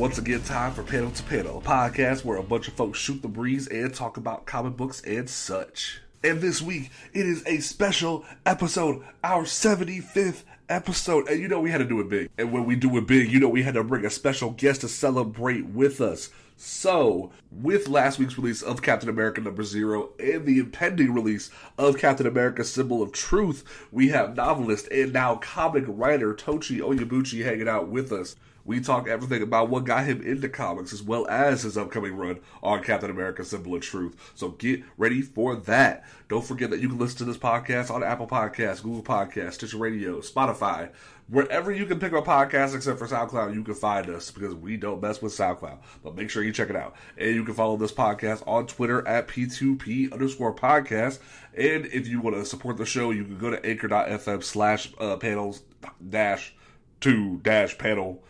Once again time for Panel to Panel, a podcast where a bunch of folks shoot the breeze and talk about comic books and such. And this week, it is a special episode, our 75th episode. And you know, we had to do it big. And when we do it big, you know, we had to bring a special guest to celebrate with us. So, with last week's release of Captain America number zero and the impending release of Captain America Symbol of Truth, we have novelist and now comic writer Tochi Onyebuchi hanging out with us. We talk everything about what got him into comics as well as his upcoming run on Captain America Symbol of Truth. So get ready for that. Don't forget that you can listen to this podcast on Apple Podcasts, Google Podcasts, Stitcher Radio, Spotify, wherever you can pick up podcasts except for SoundCloud, you can find us because we don't mess with SoundCloud. But make sure you check it out. And you can follow this podcast on Twitter at P2P underscore podcast. And if you want to support the show, you can go to anchor.fm slash uh, panels dash two dash panel.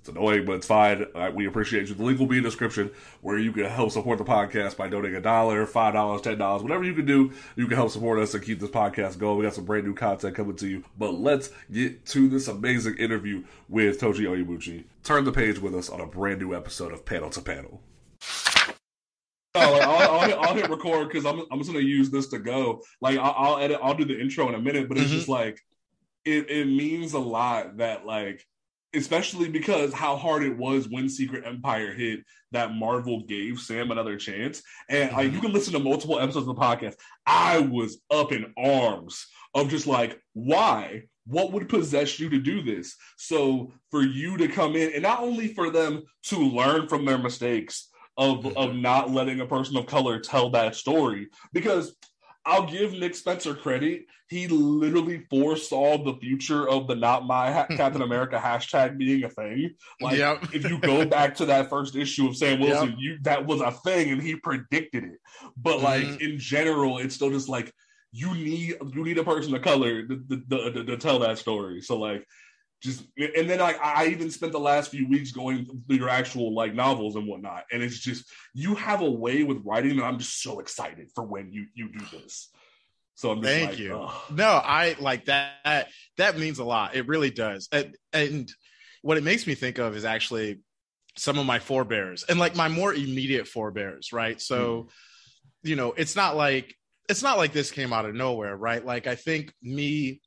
It's annoying, but it's fine. Uh, we appreciate you. The link will be in the description where you can help support the podcast by donating a dollar, five dollars, ten dollars, whatever you can do. You can help support us and keep this podcast going. We got some brand new content coming to you. But let's get to this amazing interview with Tochi Onyebuchi. Turn the page with us on a brand new episode of Panel to Panel. Oh, like, I'll, I'll, hit, I'll, hit, record because I'm, I'm just gonna use this to go. Like I'll, I'll, edit, I'll do the intro in a minute, but it's mm-hmm. just like it, it means a lot that like especially because how hard it was when Secret Empire hit that Marvel gave Sam another chance. And like mm-hmm. you can listen to multiple episodes of the podcast. I was up in arms of just like, why? What would possess you to do this? So for you to come in and not only for them to learn from their mistakes of, mm-hmm. of not letting a person of color tell that story, because I'll give Nick Spencer credit. He literally foresaw the future of the not my ha- Captain America hashtag being a thing. Like yep. if you go back to that first issue of Sam Wilson, yep. you that was a thing and he predicted it. But mm-hmm. like in general, it's still just like you need you need a person of color to, to, to, to tell that story. So like just and then like I even spent the last few weeks going through your actual like novels and whatnot, and it's just you have a way with writing that I'm just so excited for when you you do this. So I'm thank like, you. No, I like that. That means a lot. It really does. And, and what it makes me think of is actually some of my forebears and like my more immediate forebears, right? So, mm. you know, it's not like it's not like this came out of nowhere, right? Like I think me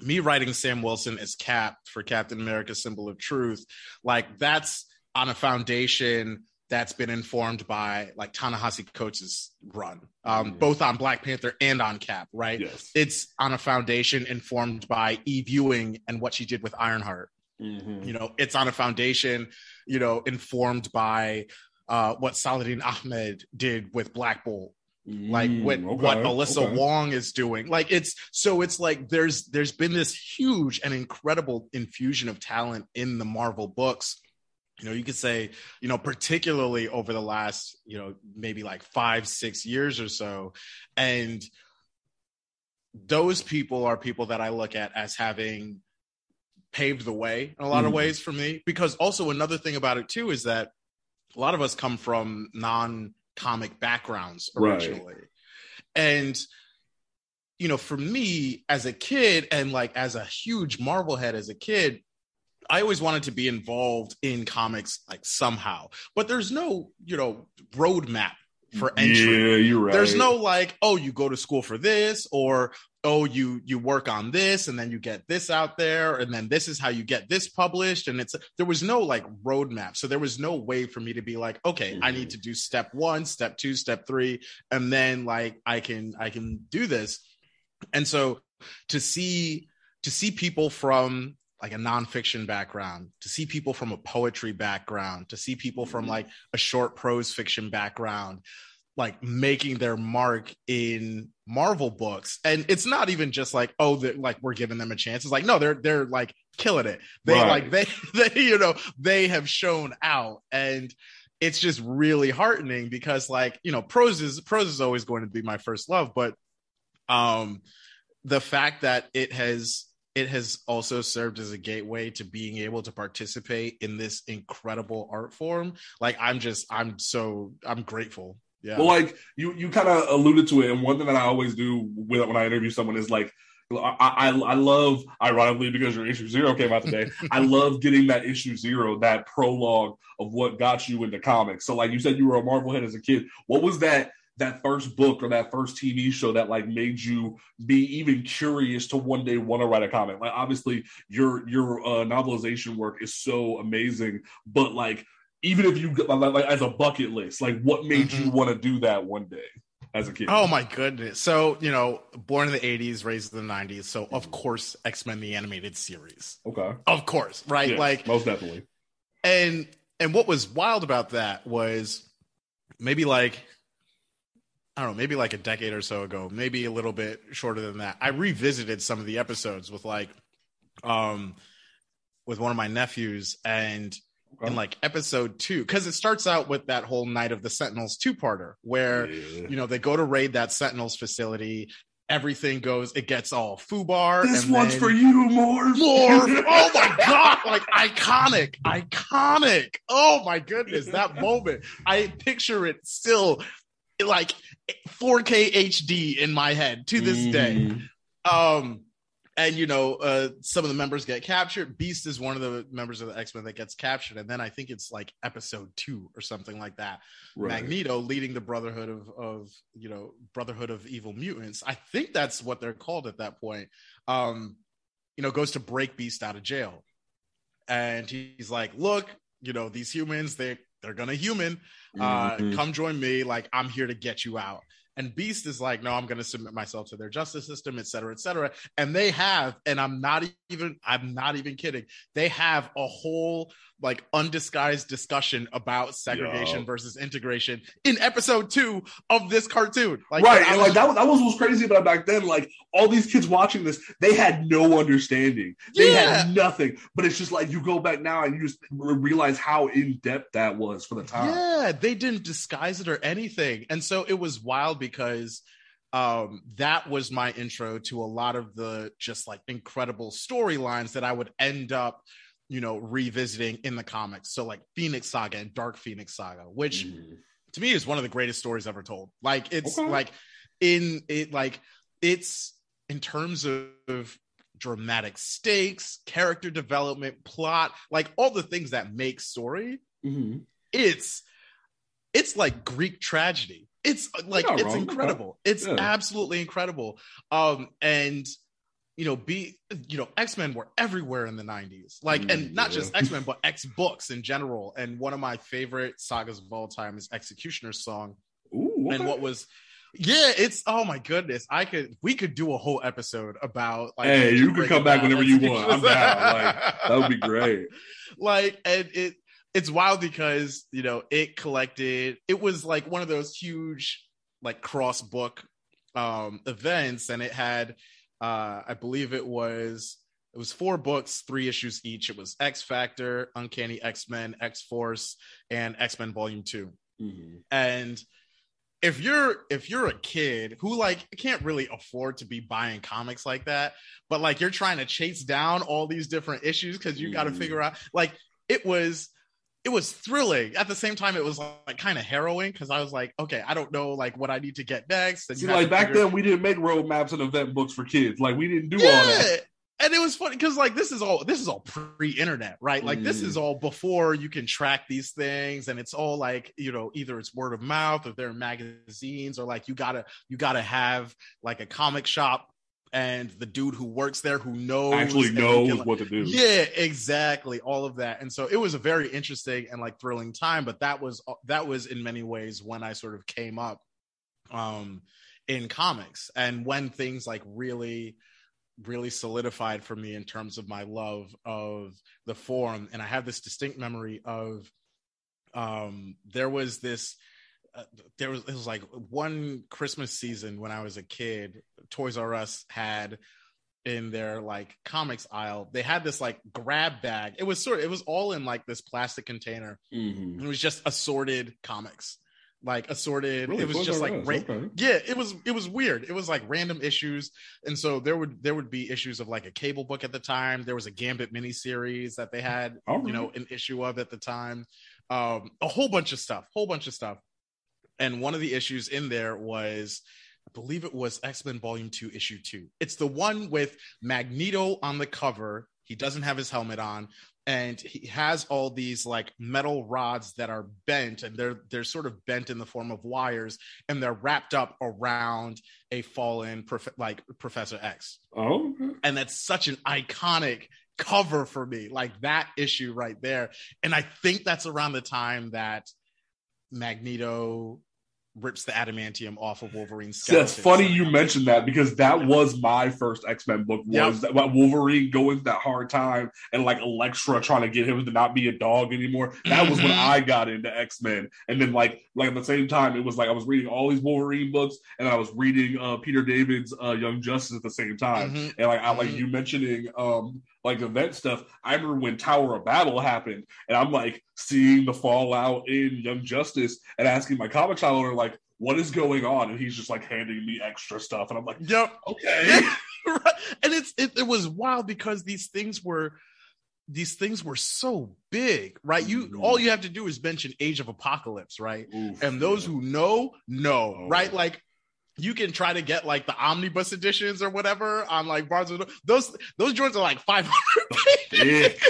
me writing Sam Wilson as Cap for Captain America Symbol of Truth, like that's on a foundation that's been informed by like Ta-Nehisi Coates' run, um, mm both on Black Panther and on Cap, right? Yes. It's on a foundation informed by Eve Ewing and what she did with Ironheart. Mm-hmm. You know, it's on a foundation, you know, informed by uh, what Saladin Ahmed did with Black Bolt like what mm, okay, what Alyssa okay. Wong is doing. Like it's so it's like there's there's been this huge and incredible infusion of talent in the Marvel books. You know, you could say, you know, particularly over the last, you know, maybe like five, six years or so. And those people are people that I look at as having paved the way in a lot mm. of ways for me. Because also another thing about it too is that a lot of us come from non-comic backgrounds originally. Right. And you know, for me as a kid and like as a huge Marvel head as a kid, I always wanted to be involved in comics like somehow. But there's no, you know, roadmap for entry. Yeah, you're right. There's no like, oh, you go to school for this, or oh, you you work on this, and then you get this out there, and then this is how you get this published. And it's there was no like roadmap, so there was no way for me to be like, okay, mm-hmm. I need mm-hmm. to do step one, step two, step three, and then like I can I can do this. And so to see to see people from like a nonfiction background, to see people from a poetry background, to see people from mm-hmm. like a short prose fiction background, like making their mark in Marvel books. And it's not even just like, oh, that like we're giving them a chance. It's like, no, they're they're like killing it. They right. like they they, you know, they have shown out. And it's just really heartening because like, you know, prose is prose is always going to be my first love, but um the fact that it has it has also served as a gateway to being able to participate in this incredible art form. Like I'm just I'm so I'm grateful. Yeah. Well, like you you kind of alluded to it, and one thing that I always do when, when I interview someone is like I, I, I love, ironically, because your issue zero came out today. I love getting that issue zero, that prologue of what got you into comics. So, like you said, you were a Marvel head as a kid. What was that that first book or that first TV show that like made you be even curious to one day want to write a comic? Like obviously your your uh, novelization work is so amazing, but like even if you like, like as a bucket list, like what made mm-hmm. you want to do that one day? As a kid. Oh my goodness. So, you know, born in the 80s, raised in the 90s. So, of course, X Men the animated series. Okay. Of course, right? Yes, like, most definitely. And, and what was wild about that was maybe like I don't know, maybe like a decade or so ago, maybe a little bit shorter than that. I revisited some of the episodes with like um with one of my nephews and okay. in like episode 2 cuz it starts out with that whole night of the Sentinels two-parter where yeah. you know they go to raid that Sentinels facility everything goes it gets all foobar this one's for you more more oh my god like iconic iconic oh my goodness that moment i picture it still like 4K HD in my head to this mm. day. Um, and you know, uh, some of the members get captured. Beast is one of the members of the X Men that gets captured, and then I think it's like episode two or something like that. Right. Magneto leading the Brotherhood of of you know Brotherhood of Evil Mutants. I think that's what they're called at that point. Um, you know, goes to break Beast out of jail, and he's like, "Look, you know, these humans they they're gonna human. Uh, mm-hmm. Come join me. Like I'm here to get you out. And Beast is like, no, I'm going to submit myself to their justice system, et cetera, et cetera. And they have, and I'm not even, I'm not even kidding. They have a whole like undisguised discussion about segregation Yo. versus integration in episode two of this cartoon. Like, right, and like that, was, that was what was crazy about back then. Like all these kids watching this, they had no understanding. They yeah. had nothing. But it's just like you go back now and you just realize how in depth that was for the time. Yeah, they didn't disguise it or anything, and so it was wild because um, that was my intro to a lot of the just like incredible storylines that I would end up you know, revisiting in the comics. So like Phoenix Saga and Dark Phoenix Saga, which mm. to me is one of the greatest stories ever told. Like it's okay. like in it like it's in terms of, dramatic stakes, character development, plot, like all the things that make story. Mm-hmm. It's it's like Greek tragedy. It's like it's wrong. incredible. It's yeah. absolutely incredible. Um and you know, be you know, X Men were everywhere in the '90s, like, and mm, not yeah. just X Men, but X books in general. And one of my favorite sagas of all time is X-Cutioner's Song. Ooh, okay. And what was, yeah, it's oh my goodness, I could we could do a whole episode about. Like, hey, you can come back whenever you want. I'm down. Like that would be great. like, and it it's wild because you know it collected. It was like one of those huge like cross book um events, and it had uh, I believe it was it was four books, three issues each. It was X Factor, Uncanny X Men, X Force, and X Men Volume 2 mm-hmm. And if you're if you're a kid who like can't really afford to be buying comics like that, but like you're trying to chase down all these different issues because you got to mm-hmm. figure out like it was it was thrilling. At the same time, it was like kind of harrowing because I was like, okay, I don't know like what I need to get next. And See, like back figure... then, we didn't make roadmaps and event books for kids. Like we didn't do yeah. all that. And it was funny because like this is all this is all pre-internet, right? Like mm. this is mm. all before you can track these things, and it's all like you know either it's word of mouth or they're in magazines or like you gotta you gotta have like a comic shop and the dude who works there who knows actually knows can, like, what to do. Yeah, exactly. All of that. And so it was a very interesting and like thrilling time, but that was that was in many ways when I sort of came up um in comics and when things like really really solidified for me in terms of my love of the form and I have this distinct memory of um there was this uh, there was it was like one Christmas season when I was a kid. Toys R Us had in their like comics aisle they had this like grab bag it was sort of it was all in like this plastic container mm-hmm. it was just assorted comics like assorted really? it was just like ra- okay. yeah it was it was weird it was like random issues and so there would there would be issues of like a cable book at the time there was a gambit miniseries that they had right. you know an issue of at the time um a whole bunch of stuff whole bunch of stuff and one of the issues in there was I believe it was X Men Volume 2, Issue 2. It's the one with Magneto on the cover. He doesn't have his helmet on, and he has all these like metal rods that are bent, and they're they're sort of bent in the form of wires, and they're wrapped up around a fallen prof- like Professor X. Oh, and that's such an iconic cover for me, like that issue right there. And I think that's around the time that Magneto rips the adamantium off of Wolverine's skeleton. That's funny you mentioned that because that was my first X Men book. Was yep. that Wolverine going through that hard time and like Elektra trying to get him to not be a dog anymore. That was when mm-hmm. I got into X Men, and then like like at the same time, it was like I was reading all these Wolverine books and I was reading uh, Peter David's uh, Young Justice at the same time. Mm-hmm. And like I like mm-hmm. you mentioning um like event stuff. I remember when Tower of Babel happened, and I'm like seeing the fallout in Young Justice and asking my comic shop owner, like, what is going on? And he's just like handing me extra stuff. And I'm like, Yep, okay. right. And it's it, it was wild because these things were these things were so big, right? You mm. all you have to do is mention Age of Apocalypse, right? Oof, and those who know, know, oh. right? Like you can try to get like the omnibus editions or whatever on like Barnes and those those joints are like 500 pages.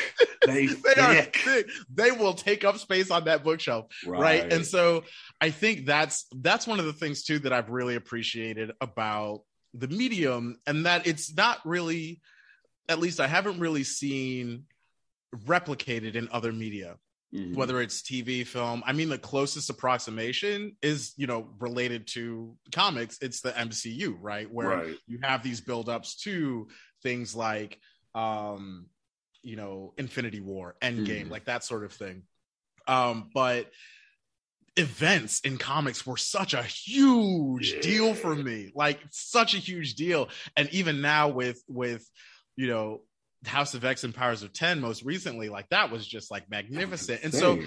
They, they are thick. They will take up space on that bookshelf, right. right? And so I think that's that's one of the things too that I've really appreciated about the medium, and that it's not really, at least I haven't really seen replicated in other media mm-hmm. whether it's TV, film. I mean, the closest approximation is, you know, related to comics. It's the MCU, right? Where right. you have these buildups to things like, um, you know, Infinity War, Endgame, mm-hmm. like that sort of thing. Um, but events in comics were such a huge yeah. deal for me like such a huge deal and even now with with you know House of X and Powers of X most recently, like that was just like magnificent. And so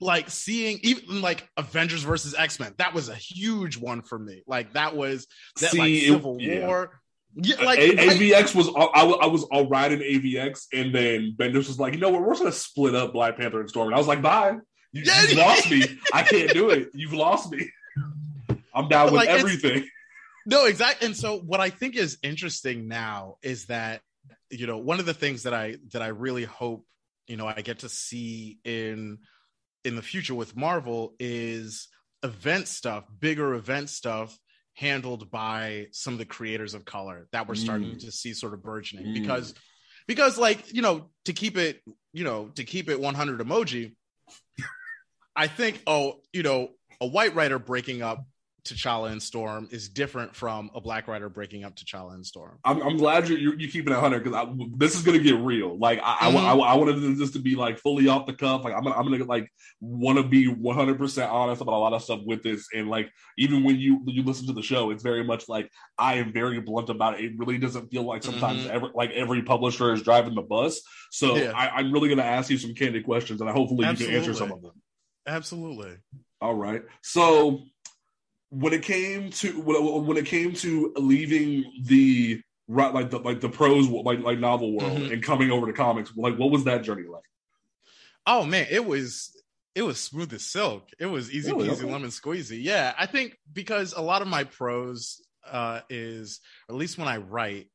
like seeing even like Avengers versus X-Men, that was a huge one for me. Like that was that See, like Civil it, yeah. War. Yeah, like a- AVX was I, I was all right in AVX, and then Bendis was like, you know what, we're gonna split up Black Panther and Storm. And I was like, bye. You, yeah, you lost me. I can't do it. You've lost me. I'm down with like, everything. No, exactly. And so what I think is interesting now is that you know one of the things that i that i really hope you know i get to see in in the future with marvel is event stuff bigger event stuff handled by some of the creators of color that we're starting mm. to see sort of burgeoning mm. because because like you know to keep it you know to keep it 100 emoji i think oh you know a white writer breaking up T'Challa and Storm is different from a Black writer breaking up T'Challa and Storm. I'm, I'm glad you're, you're, you're keeping it hundred because this is gonna get real. Like I, mm-hmm. I, I, I, wanted this to be like fully off the cuff. Like I'm gonna, I'm gonna like want to be 100 percent honest about a lot of stuff with this. And like even when you you listen to the show, it's very much like I am very blunt about it. It really doesn't feel like sometimes mm-hmm. every, like every publisher is driving the bus. So yeah. I, am really gonna ask you some candid questions, and I hopefully Absolutely. you can answer some of them. Absolutely. All right. So when it came to when it came to leaving the like the like the prose like like novel world mm-hmm. and coming over to comics, like what was that journey like? Oh man, it was it was smooth as silk. It was easy really? peasy okay. lemon squeezy. Yeah, I think because a lot of my prose uh, is, at least when I write,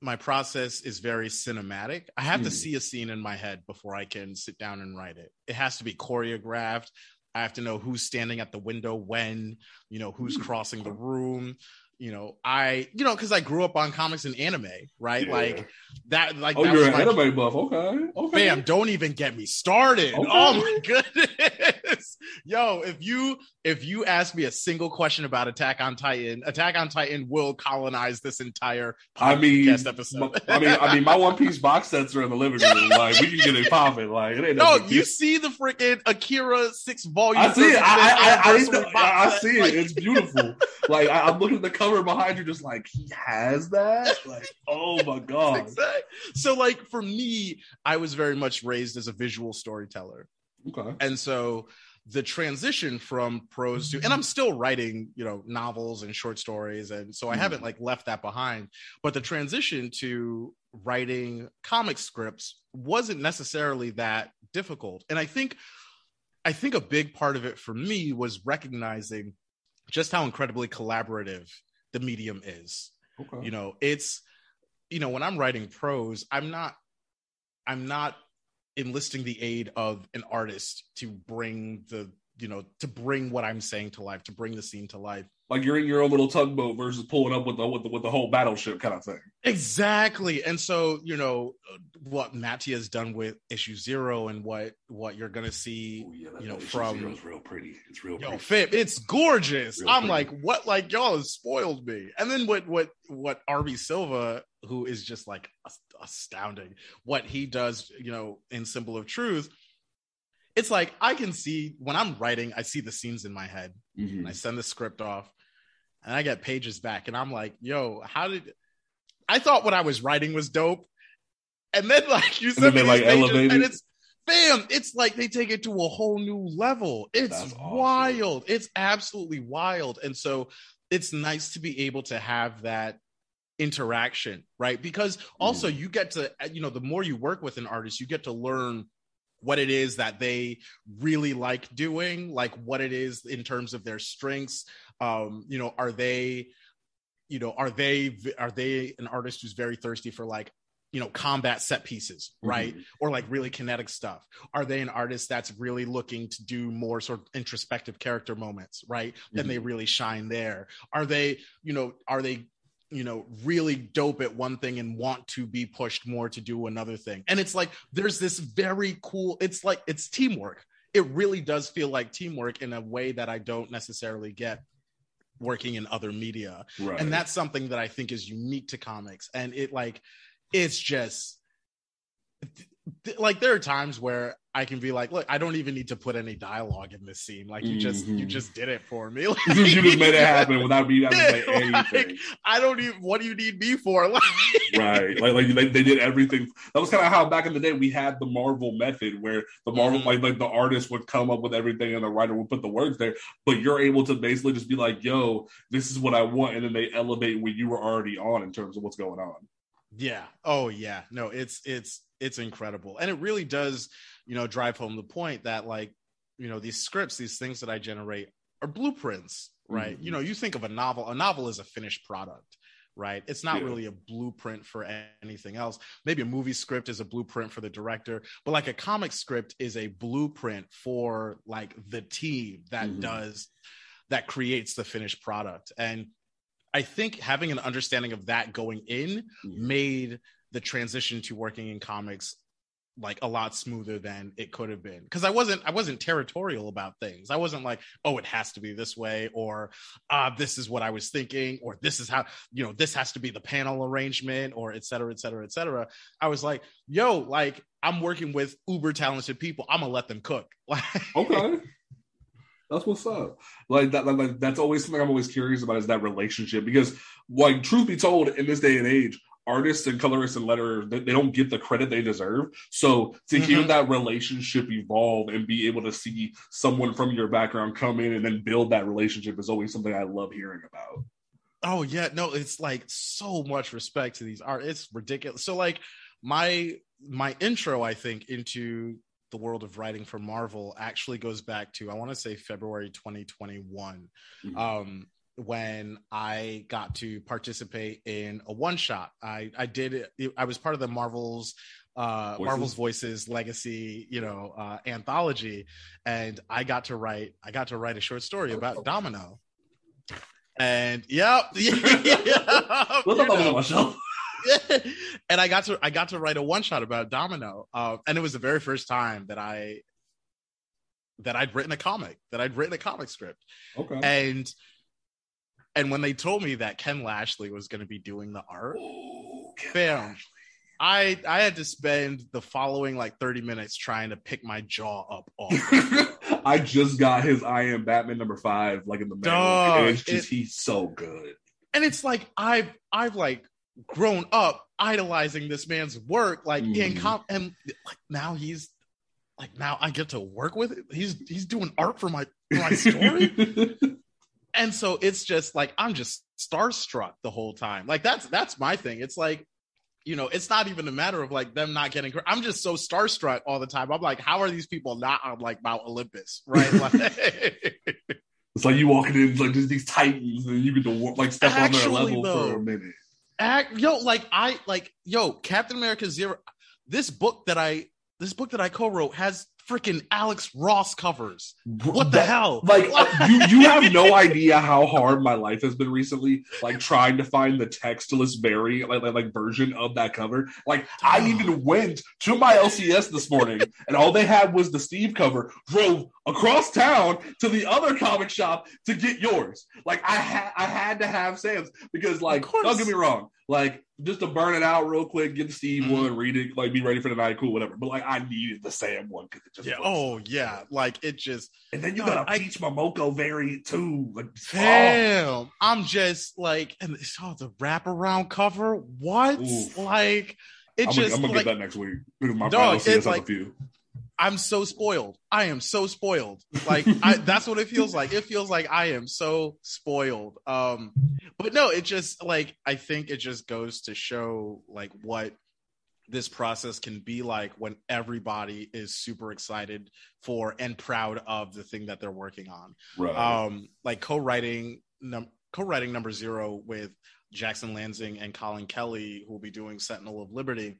my process is very cinematic. I have mm. to hmm. see a scene in my head before I can sit down and write it. It has to be choreographed. I have to know who's standing at the window when, you know, who's mm. crossing the room you know, I, you know, because I grew up on comics and anime, right? Yeah. Like that, like oh, you're an anime buff, okay? Okay, bam! Don't even get me started. Okay. Oh my goodness, yo! If you if you ask me a single question about Attack on Titan, Attack on Titan will colonize this entire podcast I mean, episode. I mean, I mean, my One Piece box sets are in the living room. Like we can get it popping. Like it ain't no, you see the freaking Akira six volume. I see it. I, I, I, I, I see it. It's beautiful. like I, am looking at the cover behind you, just like he has that. Like, oh my god. Exactly. So, like for me, I was very much raised as a visual storyteller. Okay. And so the transition from prose to and i'm still writing you know novels and short stories and so i mm haven't like left that behind but the transition to writing comic scripts wasn't necessarily that difficult and i think i think a big part of it for me was recognizing just how incredibly collaborative the medium is. Okay. You know, it's you know, when I'm writing prose, I'm not I'm not enlisting the aid of an artist to bring the you know to bring what I'm saying to life, to bring the scene to life like you're in your own little tugboat versus pulling up with the with the, with the whole battleship kind of thing. Exactly, and so you know what Mattia has done with issue zero, and what what you're gonna see, Ooh, yeah, you know, from it's real pretty. It's real. Yo, pretty. Fib, it's gorgeous. Real I'm pretty. like, what? Like y'all have spoiled me. And then what? What? What? R.B. Silva, who is just like astounding, what he does, you know, in Symbol of Truth it's like I can see when I'm writing, I see the scenes in my head. Mm-hmm. And I send the script off and I get pages back, and I'm like, yo, how did I thought what I was writing was dope, and then like you said, like pages, and it's bam, it's like they take it to a whole new level. It's awesome. wild. It's absolutely wild, and so it's nice to be able to have that interaction, right? Because also mm. you get to, you know, the more you work with an artist, you get to learn what it is that they really like doing, like what it is in terms of their strengths. Um, you know, are they, you know, are they are they an artist who's very thirsty for like you know combat set pieces right mm-hmm. or like really kinetic stuff are they an artist that's really looking to do more sort of introspective character moments right mm-hmm. then they really shine there are they you know are they you know really dope at one thing and want to be pushed more to do another thing. And it's like there's this very cool it's like it's teamwork. It really does feel like teamwork in a way that i don't necessarily get working in other media. Right. and that's something that i think is unique to comics. And it like it's just like there are times where I can be like, look, I don't even need to put any dialogue in this scene. Like you just mm-hmm. you just did it for me. Like, you just made it happen without me having to say anything. Like, I don't even. What do you need me for? Like, right? Like like they, they did everything. That was kind of how back in the day we had the Marvel method, where the Marvel mm-hmm. like like the artist would come up with everything and the writer would put the words there. But you're able to basically just be like, yo, this is what I want, and then they elevate what you were already on in terms of what's going on. Yeah. Oh yeah. No, it's it's it's incredible. And it really does, you know, drive home the point that like, you know, these scripts, these things that I generate are blueprints, right? Mm-hmm. You know, you think of a novel, a novel is a finished product, right? It's not yeah. really a blueprint for anything else. Maybe a movie script is a blueprint for the director, but like a comic script is a blueprint for like the team that mm-hmm. does that creates the finished product. And I think having an understanding of that going in made the transition to working in comics like a lot smoother than it could have been. Because i wasn't i wasn't territorial about things. I wasn't like oh it has to be this way or uh this is what i was thinking or this is how you know this has to be the panel arrangement or et cetera et cetera et cetera. I was like yo like i'm working with uber talented people. I'm gonna let them cook. Okay. That's what's up. Like that, like, that's always something I'm always curious about is that relationship because, like, truth be told, in this day and age, artists and colorists and letterers they, they, don't get the credit they deserve. So to mm-hmm. hear that relationship evolve and be able to see someone from your background come in and then build that relationship is always something i love hearing about. Oh yeah. No it's like so much respect to these art it's ridiculous. So like my my intro i think into the world of writing for Marvel actually goes back to I want to say February 2021, mm-hmm. um, when I got to participate in a one shot. I I did I was part of the Marvel's uh, Voices? Marvel's Voices Legacy, you know, uh, anthology, and I got to write I got to write a short story about Domino. And yep, yeah and I got to I got to write a one shot about Domino, uh, and it was the very first time that I that I'd written a comic, that I'd written a comic script. Okay. And and when they told me that Ken Lashley was going to be doing the art, Ooh, bam, I I had to spend the following like 30 minutes trying to pick my jaw up off. I just got his I am Batman number five, like in the mail. and it's just it, he's so good. And it's like I've I've like grown up idolizing this man's work, like mm. in com- and like now he's like now I get to work with it. He's he's doing art for my for my story. and so it's just like I'm just starstruck the whole time. Like that's that's my thing. It's like you know, it's not even a matter of like them not getting. I'm just so starstruck all the time. I'm like, how are these people not on like Mount Olympus, right? Like, it's like you walking in like just these titans, and you get to like step Actually, on their level though, for a minute act yo like i like yo captain america zero this book that i this book that i co-wrote has freaking Alex Ross covers. What the hell? Like uh, you, you have no idea how hard my life has been recently. Like trying to find the textless very like, like, like version of that cover. Like I even went to my LCS this morning, and all they had was the Steve cover. Drove across town to the other comic shop to get yours. Like I had I had to have Sam's because like don't get me wrong, like just to burn it out real quick, get the Steve mm-hmm. one, read it, like be ready for the night, cool, whatever. But like I needed the Sam one because it just yeah. Oh so yeah, like it just. And then you got a Peach Momoko variant too. Like damn, oh. I'm just like, and oh, the wraparound cover. What? Oof. Like it I'm just. Gonna, I'm gonna like, get that next week. My dog, it's like, a few. I'm so spoiled. I am so spoiled. Like I, that's what it feels like. It feels like I am so spoiled. Um, but no, it just like I think it just goes to show like what this process can be like when everybody is super excited for and proud of the thing that they're working on. Right. Um, like co-writing, num- co-writing number zero with Jackson Lanzing and Collin Kelly, who will be doing Sentinel of Liberty.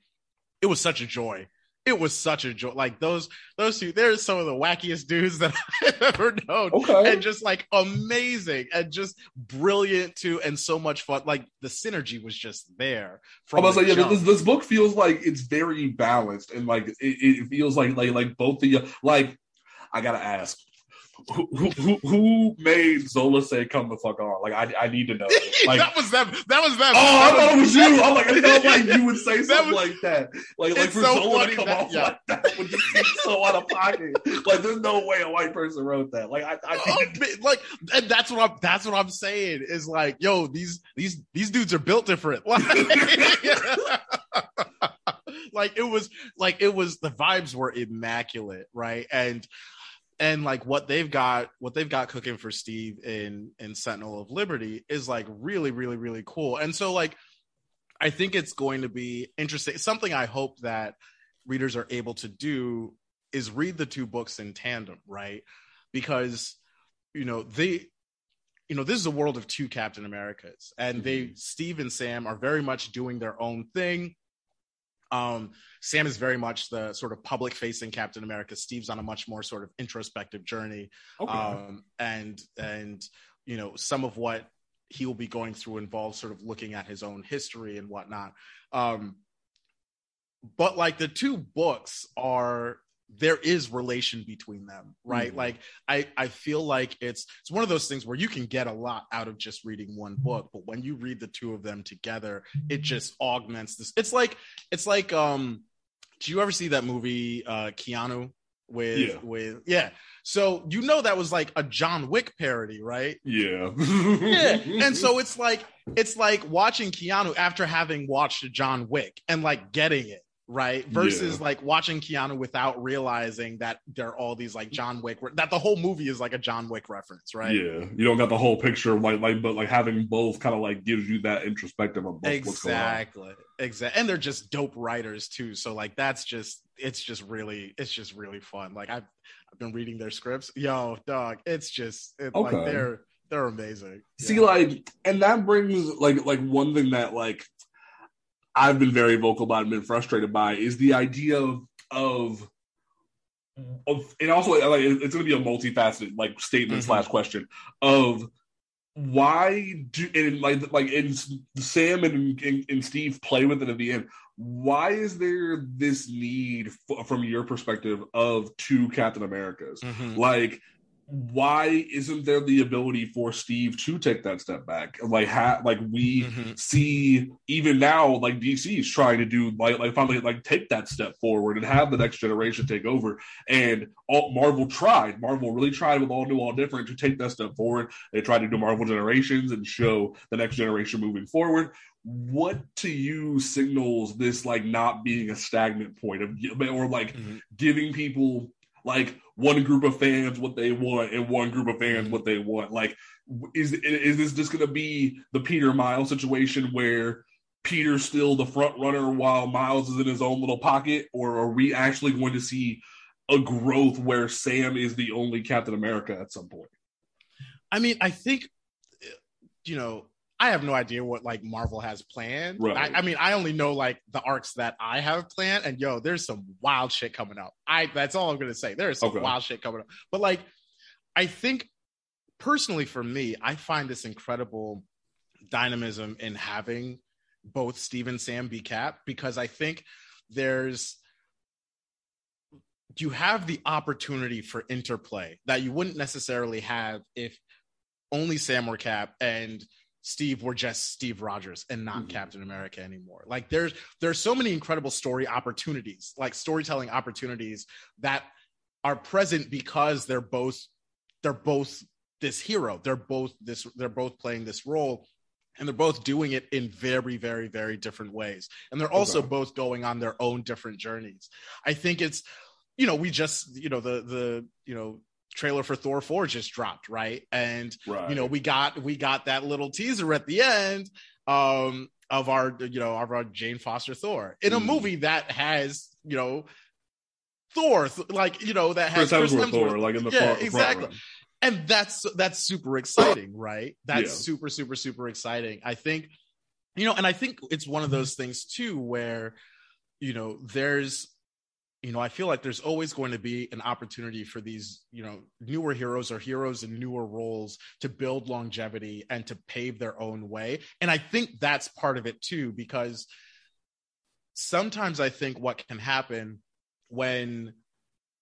It was such a joy it was such a joy. Like those those two, they're some of the wackiest dudes that I've ever known. Okay. And just like amazing and just brilliant too, and so much fun. Like the synergy was just there. From I was like, yeah, this, this book feels like it's very balanced and like it, it feels like like like both the like I gotta ask, who, who, who made Zola say "come the fuck on"? Like, I, I need to know. Like, that was them. That was them. Oh, I thought it was you. I'm like, I felt like you would say something was, like that. Like, like for so Zola to come that, off yeah. like that would just seem so out of pocket. Like, there's no way a white person wrote that. Like, I, I oh, like, and that's what I'm. That's what I'm saying. Is like, yo, these these these dudes are built different. Like, like it was like it was the vibes were immaculate, right? And and like what they've got what they've got cooking for steve in in sentinel of liberty is like really really really cool. And so like i think it's going to be interesting. Something i hope that readers are able to do is read the two books in tandem right? Because you know they you know this is a world of two captain americas and mm-hmm. they steve and sam are very much doing their own thing um, Sam is very much the sort of public facing Captain America. Steve's on a much more sort of introspective journey. Okay. Um, and, and, you know, some of what he will be going through involves sort of looking at his own history and whatnot. Um, but like the two books are there is relation between them right? Mm-hmm. like i i feel like it's it's one of those things where you can get a lot out of just reading one book but when you read the two of them together it just augments this it's like it's like um do you ever see that movie uh keanu with yeah. with yeah. So you know that was like a john wick parody right? Yeah. Yeah. And so it's like it's like watching keanu after having watched john wick and like getting it right? Versus yeah. like watching Keanu without realizing that there are all these like John Wick that the whole movie is like a John Wick reference, right? Yeah, you don't got the whole picture, like like but like having both kind of like gives you that introspective of both exactly, exactly, and they're just dope writers too. So like that's just it's just really it's just really fun. Like I've I've been reading their scripts, yo, dog, it's just it's okay. like they're they're amazing. See, yeah. like, and that brings like like one thing that like I've been very vocal about and been frustrated by is the idea of of, of and also like it's going to be a multifaceted like statement mm-hmm. slash question of why do and like like and Sam and, and, and Steve play with it at the end. Why is there this need f- from your perspective of two Captain Americas? Mm-hmm. Like why isn't there the ability for Steve to take that step back? Like, ha- like we mm-hmm. see even now, like DC is trying to do, like, like finally, like take that step forward and have the next generation take over. And all, Marvel tried, Marvel really tried with all new, all different to take that step forward. They tried to do Marvel Generations and show the next generation moving forward. What to you signals this like not being a stagnant point of, or like mm-hmm. giving people like one group of fans what they want and one group of fans what they want. Like, is is this just going to be the Peter Miles situation where Peter's still the front runner while Miles is in his own little pocket, or are we actually going to see a growth where Sam is the only Captain America at some point? I mean, I think you know I have no idea what like Marvel has planned. Right. I, I, mean, I only know like the arcs that I have planned, and yo, there's some wild shit coming up. I that's all I'm gonna say. There's some okay. wild shit coming up. But like, I think personally for me, I find this incredible dynamism in having both Steve and Sam be Cap because I think there's you have the opportunity for interplay that you wouldn't necessarily have if only Sam were Cap and Steve were just Steve Rogers and not mm-hmm. Captain America anymore. Like there's there's so many incredible story opportunities, like storytelling opportunities that are present because they're both they're both this hero. They're both this they're both playing this role and they're both doing it in very very very different ways. And they're also okay. both going on their own different journeys. I think it's you know, we just, you know, the the, you know, trailer for Thor 4 just dropped, right? And right. you know, we got we got that little teaser at the end um of our you know of our Jane Foster Thor in a mm. movie that has, you know, Thor like, you know, that has Chris Hemsworth, Thor like in the yeah, front, exactly. Front and that's that's super exciting, right? That's yeah. super super super exciting. I think you know, and I think it's one of those things too where you know, there's you know, I feel like there's always going to be an opportunity for these, you know, newer heroes or heroes in newer roles to build longevity and to pave their own way. And I think that's part of it too, because sometimes I think what can happen when,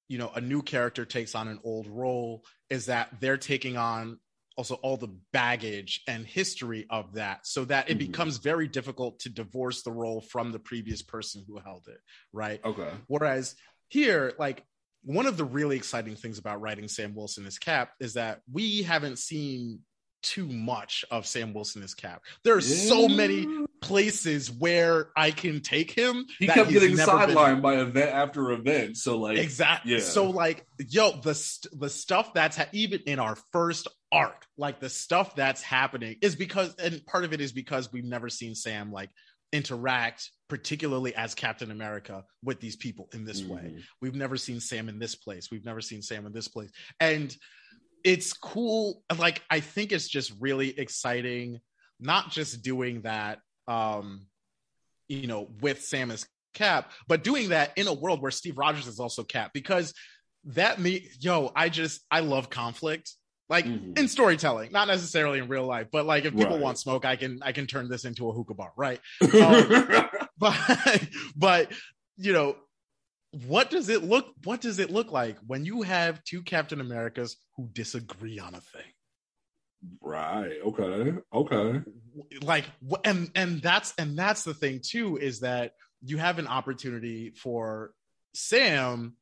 you know, a new character takes on an old role is that they're taking on also all the baggage and history of that so that it mm-hmm. becomes very difficult to divorce the role from the previous person who held it right okay whereas here like one of the really exciting things about writing sam wilson as cap is that we haven't seen too much of Sam Wilson as Cap. There are yeah. so many places where I can take him. He kept getting sidelined been... by event after event. So like exactly. Yeah. So like yo, the st- the stuff that's ha- even in our first arc, like the stuff that's happening is because, and part of it is because we've never seen Sam like interact particularly as captain america with these people in this mm. way mm-hmm. we've never seen sam in this place we've never seen sam in this place and it's cool. Like I think it's just really exciting, not just doing that, um, you know, with Sam as Cap, but doing that in a world where Steve Rogers is also Cap, because that me, yo, I just I love conflict like mm-hmm. in storytelling not necessarily in real life but like if people right. want smoke i can i can turn this into a hookah bar right um, but but you know what does it look what does it look like when you have two captain americas who disagree on a thing right okay okay like and and that's and that's the thing too is that you have an opportunity for sam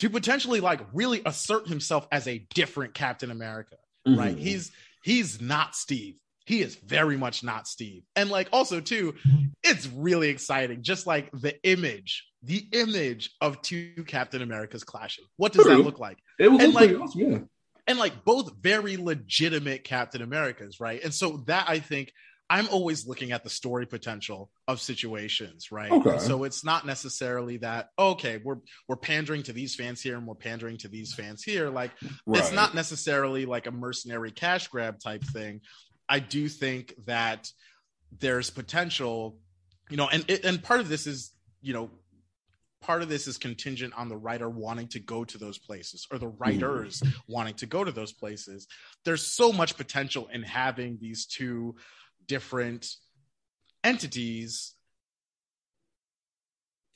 to potentially like really assert himself as a different captain america mm-hmm. right he's he's not steve he is very much not Steve. And like also too, it's really exciting. Just like the image, the image of two Captain Americas clashing. What does True. that look like? It was like, awesome, yeah. And like both very legitimate Captain Americas, right? And so that I think I'm always looking at the story potential of situations, right? Okay. So it's not necessarily that okay, we're we're pandering to these fans here and we're pandering to these fans here. Like right. it's not necessarily like a mercenary cash grab type thing. I do think that there's potential, you know, and and part of this is, you know, part of this is contingent on the writer wanting to go to those places or the writers mm. wanting to go to those places. There's so much potential in having these two different entities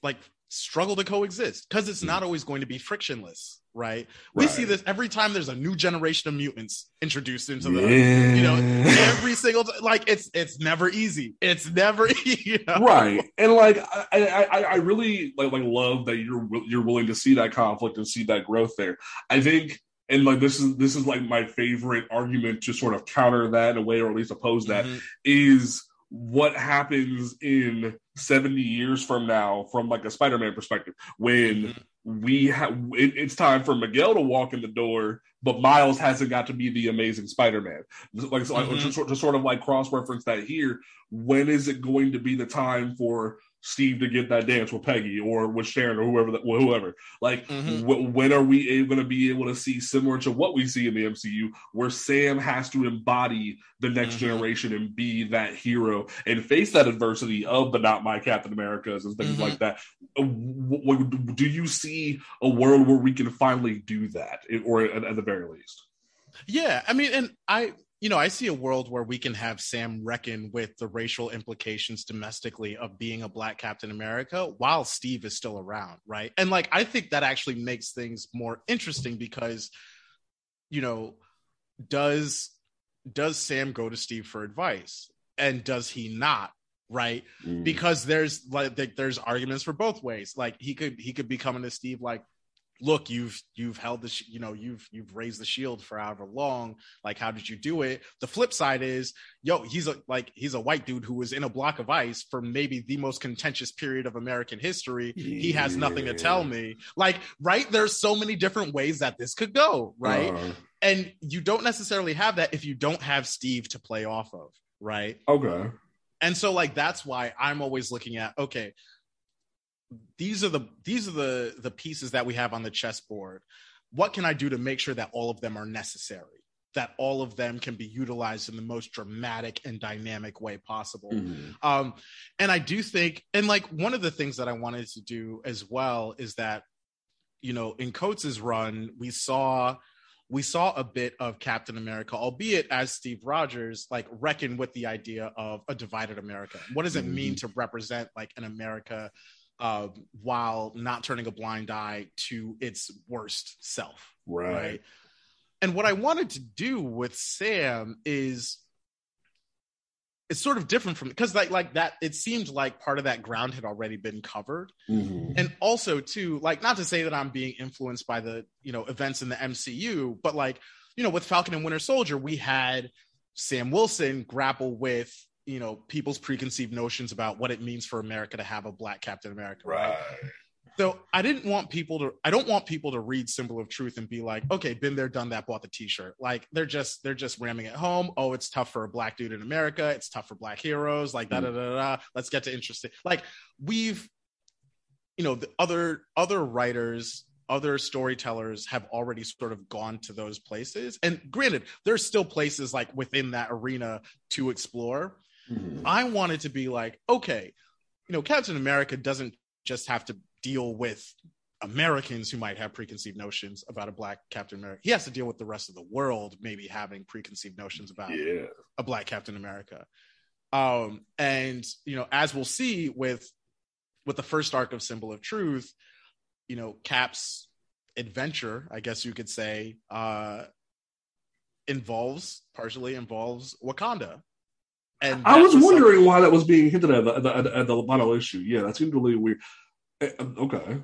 like struggle to coexist because it's not always going to be frictionless right? We see this every time there's a new generation of mutants introduced into the, yeah. you know, every single like it's it's never easy. It's never you know? right. And like I, I I really like like love that you're you're willing to see that conflict and see that growth there. I think. And like this is this is like my favorite argument to sort of counter that in a way, or at least oppose that, mm-hmm. is what happens in 70 years from now from like a spider-man perspective when mm-hmm we have it, it's time for Miguel to walk in the door, but Miles hasn't got to be the amazing Spider-Man. Like, so mm-hmm. to, to sort of like cross-reference that here, when is it going to be the time for Steve to get that dance with Peggy or with Sharon or whoever, that, whoever. Like, mm-hmm. w- when are we going to be able to see similar to what we see in the MCU, where Sam has to embody the next mm-hmm. generation and be that hero and face that adversity of the not my Captain Americas and things mm-hmm. like that? W- w- do you see a world where we can finally do that, or at, at the very least? Yeah, I mean, and I you know, I see a world where we can have Sam reckon with the racial implications domestically of being a black Captain America while Steve is still around, right? And like, I think that actually makes things more interesting because, you know, does does Sam go to Steve for advice, and does he not? Right, mm. because there's like there's arguments for both ways. Like he could he could be coming to Steve like, look you've you've held the sh- you know you've you've raised the shield for however long like how did you do it? The flip side is yo he's a like he's a white dude who was in a block of ice for maybe the most contentious period of american history. Yeah. he has nothing to tell me. Like right? There's so many different ways that this could go right? Uh, and you don't necessarily have that if you don't have steve to play off of right? Okay. And so like that's why i'm always looking at okay these are the these are the the pieces that we have on the chessboard what can i do to make sure that all of them are necessary that all of them can be utilized in the most dramatic and dynamic way possible mm-hmm. um and i do think and like one of the things that i wanted to do as well is that you know in coates's run we saw we saw a bit of Captain America, albeit as Steve Rogers, like reckon with the idea of a divided America. What does it mean mm-hmm. to represent like an America uh, while not turning a blind eye to its worst self. Right. right. And what I wanted to do with Sam is it's sort of different from because like like that it seemed like part of that ground had already been covered mm-hmm. and also too like not to say that i'm being influenced by the you know events in the mcu but like you know with falcon and winter soldier we had sam wilson grapple with you know people's preconceived notions about what it means for America to have a black Captain America. Right. right. So I didn't want people to I don't want people to read Symbol of Truth and be like, okay, been there, done that, bought the t-shirt. Like they're just they're just ramming it home. Oh, it's tough for a black dude in America, it's tough for black heroes, like da da mm. da da. Let's get to interesting. Like we've you know, the other other writers other storytellers have already sort of gone to those places. And granted, there's still places like within that arena to explore. Mm-hmm. I wanted to be like, okay, you know, Captain America doesn't just have to deal with Americans who might have preconceived notions about a black Captain America. He has to deal with the rest of the world maybe having preconceived notions about yeah. a black Captain America. Um, and you know, as we'll see with with the first arc of Symbol of Truth, you know, Cap's adventure, I guess you could say, uh, involves partially involves Wakanda and I was, was wondering something... why that was being hinted at the, at the, at the, issue. Yeah, that seemed really weird. Eh, um, okay.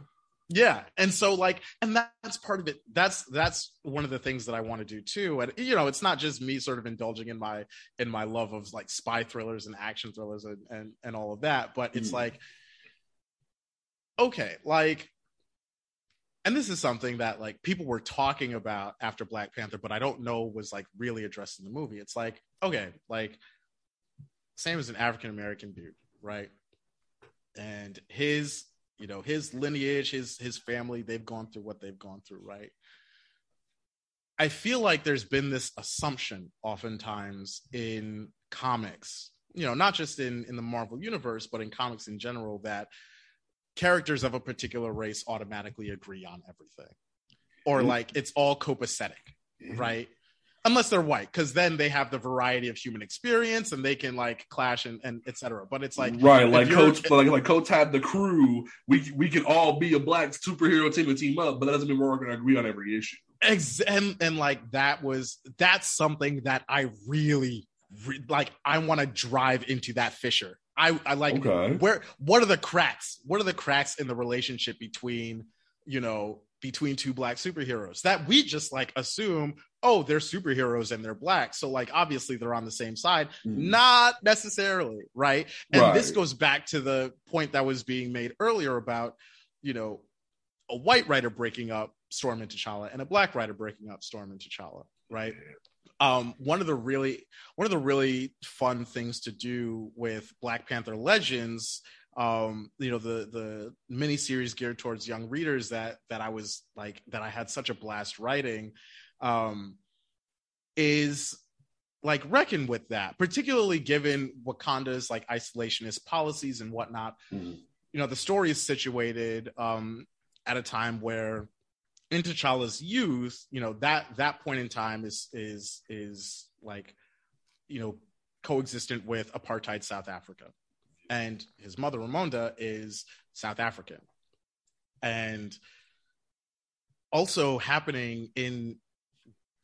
Yeah. And so like, and that's part of it. That's that's one of the things that I want to do too. And you know, it's not just me sort of indulging in my in my love of like spy thrillers and action thrillers and and, and all of that, but it's mm. like okay, like and this is something that like people were talking about after Black Panther, but I don't know was like really addressed in the movie. It's like, okay, like Sam is an African American dude, right? And his you know his lineage his his family they've gone through what they've gone through right i feel like there's been this assumption oftentimes in comics you know not just in in the marvel universe but in comics in general that characters of a particular race automatically agree on everything or mm-hmm. like it's all copacetic mm-hmm. right unless they're white because then they have the variety of human experience and they can like clash and, and etc but it's like right like Coates like, like Coates had the crew we we can all be a black superhero team and team up but that doesn't mean we're all going to agree on every issue. Ex- and and like that was that's something that i really re- like i want to drive into that fissure. I i like okay. where what are the cracks? What are the cracks in the relationship between you know between two black superheroes that we just like assume oh they're superheroes and they're black. So like obviously they're on the same side. Mm. not necessarily right? And right. this goes back to the point that was being made earlier about you know a white writer breaking up storm and t'challa and a black writer breaking up storm and t'challa right? Um, one of the really one of the really fun things to do with black panther legends um, you know the the mini series geared towards young readers that that I was like that I had such a blast writing um, is like reckon with that, particularly given Wakanda's like isolationist policies and whatnot. Mm-hmm. You know, the story is situated um, at a time where in T'Challa's youth, you know that that point in time is is is like you know coexistent with apartheid South Africa and his mother Ramonda is South African, and also happening in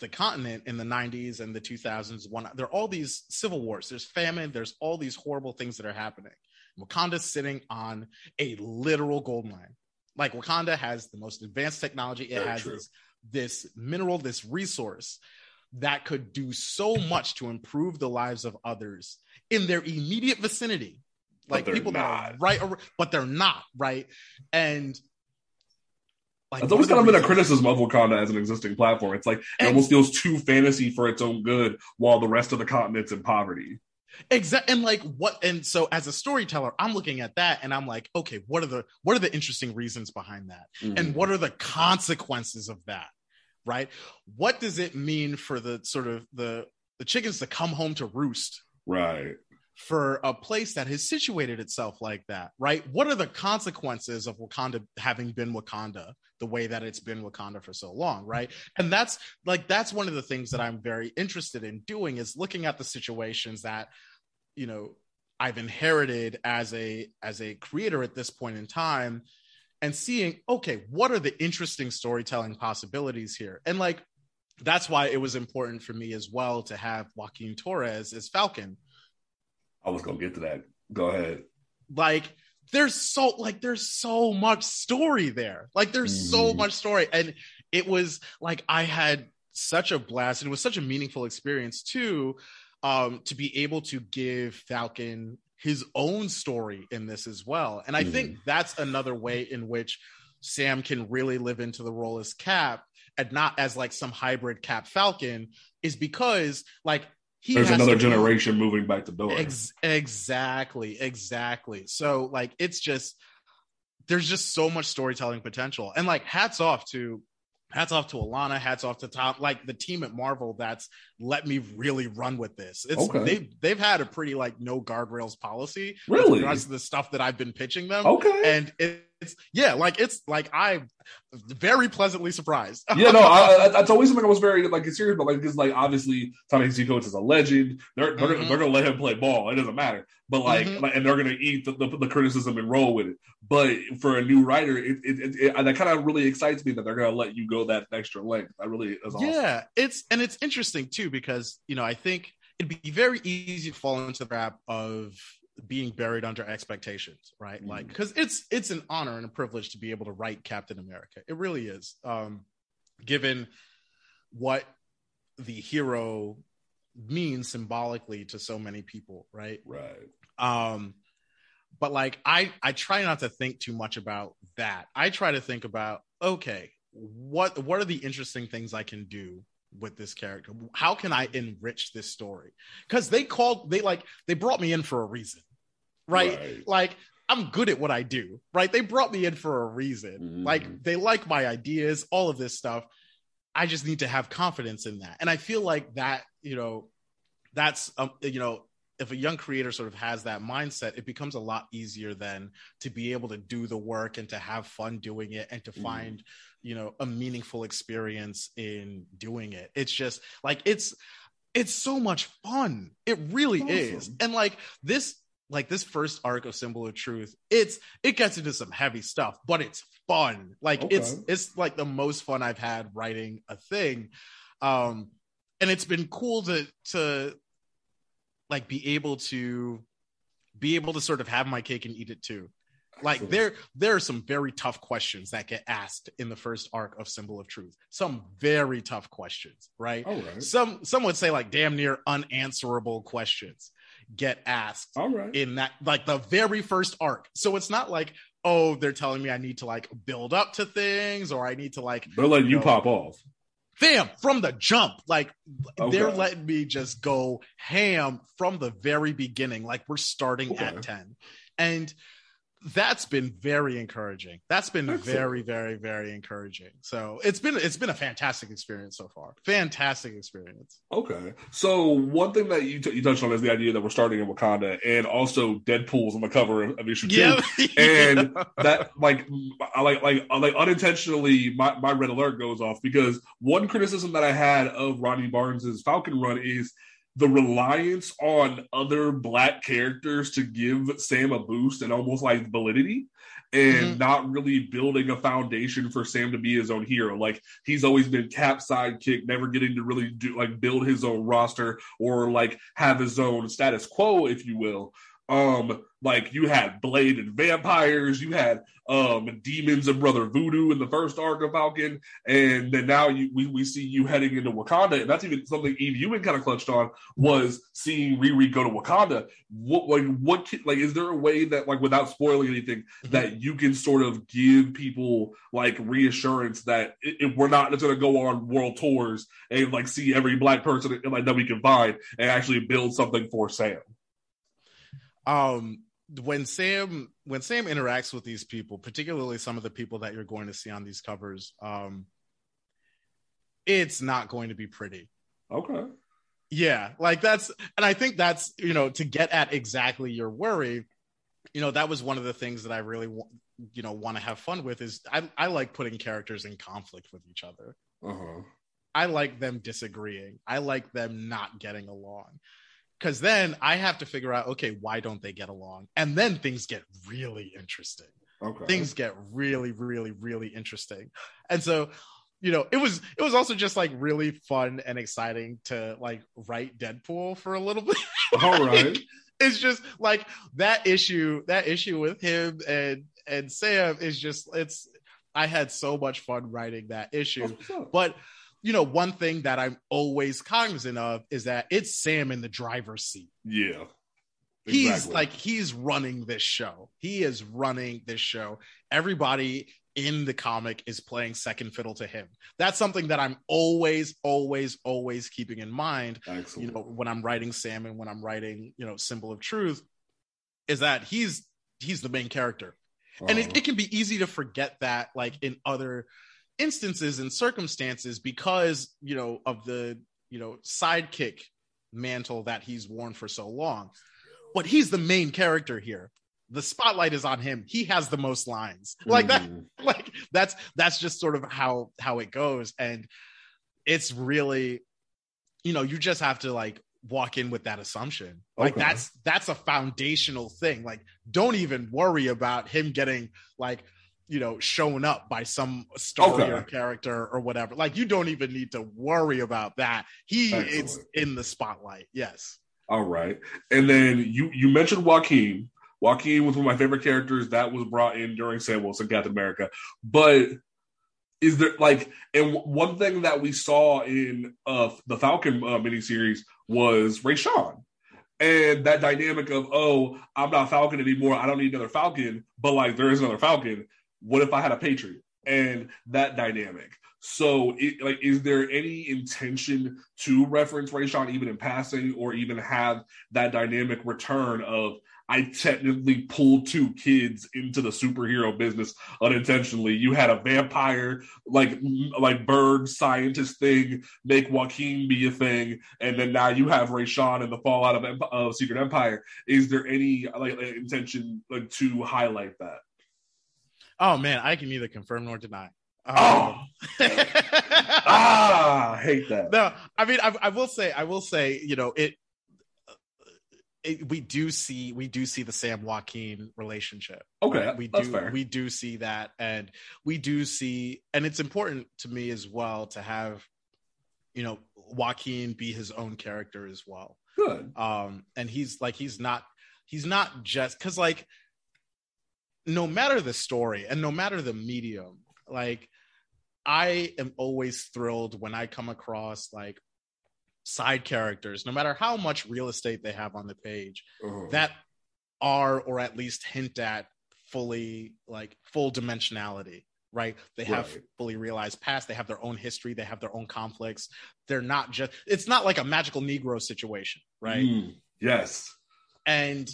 the continent in the 90s and the 2000s one there are all these civil wars. There's famine. There's all these horrible things that are happening. Wakanda's sitting on a literal gold mine. Like wakanda has the most advanced technology. It Very has this, this mineral this resource that could do so much to improve the lives of others in their immediate vicinity like people not. right but they're not right and like it's always kind of been a criticism of Wakanda as an existing platform. It's like it almost feels too fantasy for its own good, while the rest of the continent's in poverty. Exactly, and like what? And so, as a storyteller, I'm looking at that, and I'm like, okay, what are the what are the interesting reasons behind that, mm-hmm. and what are the consequences of that? Right? What does it mean for the sort of the the chickens to come home to roost? Right for a place that has situated itself like that, right? What are the consequences of Wakanda having been Wakanda the way that it's been Wakanda for so long, right? And that's like that's one of the things that I'm very interested in doing is looking at the situations that you know I've inherited as a as a creator at this point in time and seeing okay, what are the interesting storytelling possibilities here? And like that's why it was important for me as well to have Joaquin Torres as Falcon I was gonna get to that. Go ahead. Like there's so like there's so much story there. Like there's mm. so mm-hmm. much story, and it was like I had such a blast, and it was such a meaningful experience too, um, to be able to give Falcon his own story in this as well. And I mm. think that's another way in which Sam can really live into the role as Cap and not as like some hybrid Cap Falcon is because like there's another generation moving back to door. Ex- exactly, exactly. So like it's just there's just so much storytelling potential. And like hats off to hats off to Alanna, hats off to Tom, like the team at Marvel that's let me really run with this. It's okay. they've they've had a pretty like no guardrails policy. Really, the rest of the stuff that I've been pitching them. Okay, and it's yeah, like it's like I'm very pleasantly surprised. yeah, no, I, I, that's always something I was very like serious about, like because like obviously Ta-Nehisi Coates is a legend. They're they're, mm-hmm. they're gonna let him play ball. It doesn't matter, but like, mm-hmm. like and they're gonna eat the, the, the, criticism and roll with it. But for a new writer, it, it, it, it that kind of really excites me that they're gonna let you go that extra length. That really is awesome. Yeah, it's and it's interesting too because you know I think it'd be very easy to fall into the trap of being buried under expectations, right? Mm. Like because it's it's an honor and a privilege to be able to write Captain America. It really is. Um, given what the hero means symbolically to so many people, right? Right. Um, but like I I try not to think too much about that. I try to think about okay, what what are the interesting things I can do with this character? How can I enrich this story? Because they called they like they brought me in for a reason, right? right? Like I'm good at what I do, right? They brought me in for a reason. Mm-hmm. Like they like my ideas, all of this stuff. I just need to have confidence in that, and I feel like that you know that's um, you know if a young creator sort of has that mindset, it becomes a lot easier then to be able to do the work and to have fun doing it and to mm. find, you know, a meaningful experience in doing it. It's just like it's it's so much fun. It really awesome. is. And like this like this first arc of symbol of truth it's it gets into some heavy stuff but it's fun like okay. it's it's like the most fun i've had writing a thing um and it's been cool to to like be able to be able to sort of have my cake and eat it too. Like there there are some very tough questions that get asked in the first arc of Symbol of Truth. Some very tough questions, right? Right. Some some would say like damn near unanswerable questions get asked All right. in that like the very first arc. So it's not like oh they're telling me I need to like build up to things or I need to like they're letting you, know, pop off fam from the jump like okay. they're letting me just go ham from the very beginning like we're starting okay. at 10 and that's been very encouraging. That's been Excellent. very, very, very encouraging. So it's been it's been a fantastic experience so far. Fantastic experience. Okay, so one thing that you, t- you touched on is the idea that we're starting in Wakanda, and also Deadpool's on the cover of issue two, and that like I like like like unintentionally my my red alert goes off because one criticism that I had of Rodney Barnes's Falcon run is the reliance on other black characters to give Sam a boost and almost like validity and mm-hmm. not really building a foundation for Sam to be his own hero. Like he's always been cap sidekick, never getting to really do like build his own roster or like have his own status quo, if you will. Um, like you had Blade and vampires, you had um demons and Brother Voodoo in the first arc of Falcon, and then now you we, we see you heading into Wakanda, and that's even something Eve Ewing kind of clutched on was seeing Riri go to Wakanda. What like what like is there a way that like without spoiling anything mm-hmm. that you can sort of give people like reassurance that if we're not just going to go on world tours and like see every black person like that we can find and actually build something for Sam? Um when Sam when Sam interacts with these people, particularly some of the people that you're going to see on these covers, um, it's not going to be pretty. Okay. Yeah, like that's, and I think that's you know to get at exactly your worry. You know that was one of the things that I really want you know want to have fun with is I I like putting characters in conflict with each other. Uh-huh. I like them disagreeing. I like them not getting along because then I have to figure out, okay, why don't they get along? And then things get really interesting. Okay. Things get really, really, really interesting. And so, you know, it was it was also just like really fun and exciting to like write Deadpool for a little bit. All right. it's just like that issue, that issue with him and and Sam is just it's I had so much fun writing that issue. But you know, one thing that I'm always cognizant of is that it's Sam in the driver's seat. Yeah. Exactly. He's like he's running this show. He is running this show. Everybody in the comic is playing second fiddle to him. That's something that I'm always, always, always keeping in mind. Excellent. You know, when I'm writing Sam and when I'm writing, you know, Symbol of Truth, is that he's he's the main character. Uh-huh. And it, uh-huh. it can be easy to forget that, like in other instances and circumstances because you know of the you know sidekick mantle that he's worn for so long. But he's the main character here. The spotlight is on him. He has the most lines. Like that mm-hmm. like that's that's just sort of how how it goes. And it's really you know you just have to like walk in with that assumption. Like okay. that's that's a foundational thing. Like don't even worry about him getting like you know shown up by some star okay. character or whatever like you don't even need to worry about that he Excellent. is in the spotlight yes All right, and then you you mentioned Joaquin. Joaquin was one of my favorite characters that was brought in during Sam Wilson Captain America. But is there like, and one thing that we saw in uh, the Falcon uh, miniseries was ray Rayshaun. And that dynamic of, oh, I'm not Falcon anymore. I don't need another Falcon, but like there is another Falcon. What if I had a Patriot? And that dynamic. So, it, like, is there any intention to reference Rayshaun even in passing, or even have that dynamic return of I technically pulled two kids into the superhero business unintentionally. You had a vampire, like like bird scientist thing, make Joaquin be a thing, and then now you have Rayshaun and the fallout of, of Secret Empire. Is there any like intention like to highlight that? Oh man, I can neither confirm nor deny. Oh, um, ah, I hate that. No, I mean, I, I will say, I will say, you know, it it, we do see we do see the Sam Joaquin relationship. Okay, right? we do we do see that, and we do see, and it's important to me as well to have, you know, Joaquin be his own character as well. Good. Um, and he's like he's not he's not just because like no matter the story and no matter the medium, like I am always thrilled when I come across like side characters, no matter how much real estate they have on the page, uh-huh. that are or at least hint at fully like full dimensionality right they have right. fully realized past they have their own history they have their own conflicts they're not just it's not like a magical negro situation right mm, yes and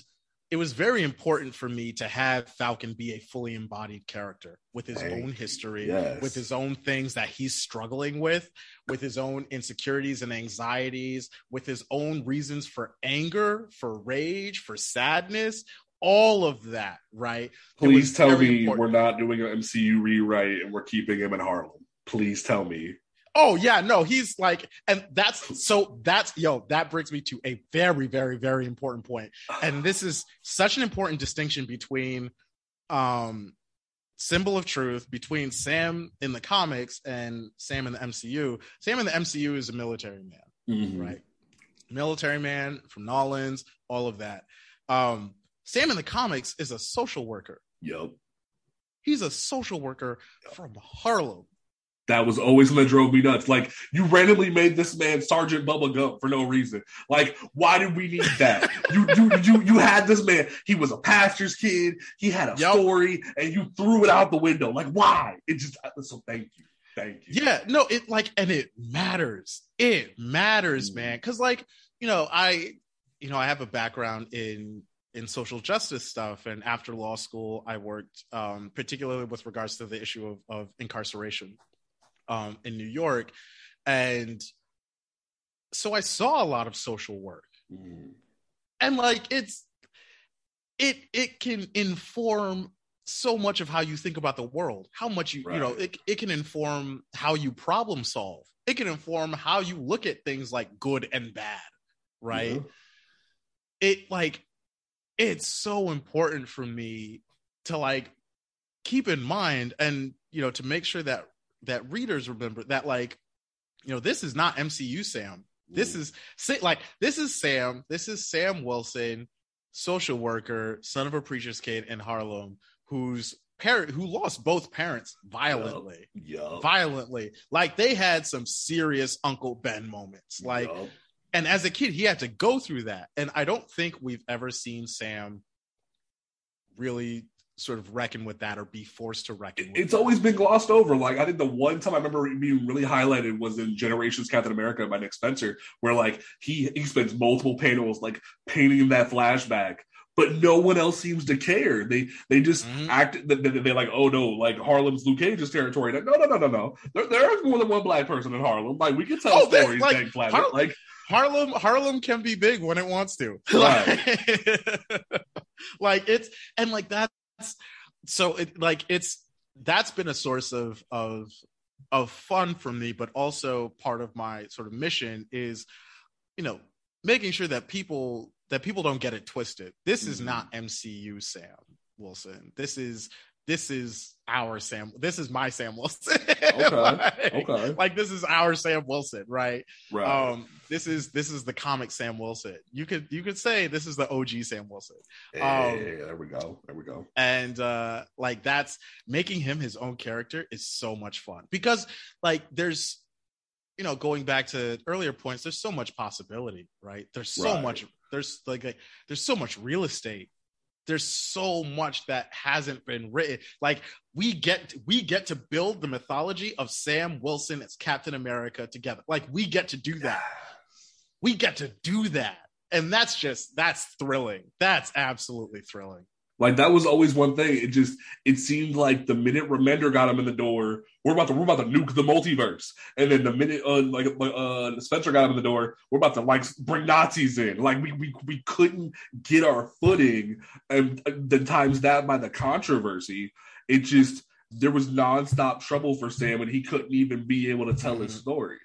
it was very important for me to have Falcon be a fully embodied character with his Thank own history, yes. with his own things that he's struggling with, with his own insecurities and anxieties, with his own reasons for anger, for rage, for sadness, all of that, right? Please tell me important. we're not doing an MCU rewrite and we're keeping him in Harlem. Please tell me. Oh yeah, no, he's like, and that's so that's yo, that brings me to a very, very, very important point. And this is such an important distinction between um symbol of truth between Sam in the comics and Sam in the MCU. Sam in the MCU is a military man, mm-hmm. right? Military man from Nolans, all of that. Um, Sam in the comics is a social worker. Yep. He's a social worker yep. from Harlem. That was always that drove me nuts. Like you randomly made this man Sergeant Bubba Gump for no reason. Like, why did we need that? you you you you had this man. He was a pastor's kid. He had a yep. story, and you threw it out the window. Like, why? It just so thank you. Thank you. Yeah, no, it like and it matters. It matters, mm. man. Cause like, you know, I you know, I have a background in in social justice stuff and after law school i worked um, particularly with regards to the issue of, of incarceration um, in New York, and so I saw a lot of social work, mm. and like it's it it can inform so much of how you think about the world, how much you right. you know it it can inform how you problem solve. It can inform how you look at things like good and bad, right? Yeah. It like it's so important for me to like keep in mind and you know to make sure that that readers remember that like you know this is not MCU Sam. This is like this is Sam. This is Sam Wilson, social worker, son of a preacher's kid in Harlem, whose parent who lost both parents violently. Yep. Yep. Violently. Like they had some serious Uncle Ben moments. Like yep. and as a kid, he had to go through that. And I don't think we've ever seen Sam really sort of reckon with that or be forced to reckon with it's that. always been glossed over like i think the one time i remember being really highlighted was in generations captain america by nick spencer where like he he spends multiple panels like painting that flashback but no one else seems to care. They they just mm-hmm. act. They, they're like, oh no, like Harlem's Luke Cage's territory. Like, no, no, no, no, no. There, there's more than one black person in Harlem. Like we can tell oh, stories. Like, Har- like Harlem, Harlem can be big when it wants to. Right. like it's and like that so it like it's that's been a source of of of fun for me but also part of my sort of mission is you know making sure that people that people don't get it twisted this mm-hmm. is not mcu sam wilson this is this is our Sam. This is my Sam Wilson. Okay. like, okay. Like this is our Sam Wilson, right? Right. Um, this is this is the comic Sam Wilson. You could you could say this is the OG Sam Wilson. Um, hey, there we go. There we go. And uh like that's making him his own character is so much fun because like there's you know going back to earlier points there's so much possibility right there's so right. much there's like, like there's so much real estate there's so much that hasn't been written. Like we get we get to build the mythology of sam wilson as captain america together. Like we get to do that. We get to do that. And that's just that's thrilling. That's absolutely thrilling like that was always one thing. It just it seemed like the minute Remender got him in the door, we're about to we're about to nuke the multiverse, and then the minute uh, like uh, Spencer got him in the door, we're about to like bring Nazis in. Like we we we couldn't get our footing, and then times that by the controversy, it just there was nonstop trouble for Sam, and he couldn't even be able to tell mm-hmm. his story.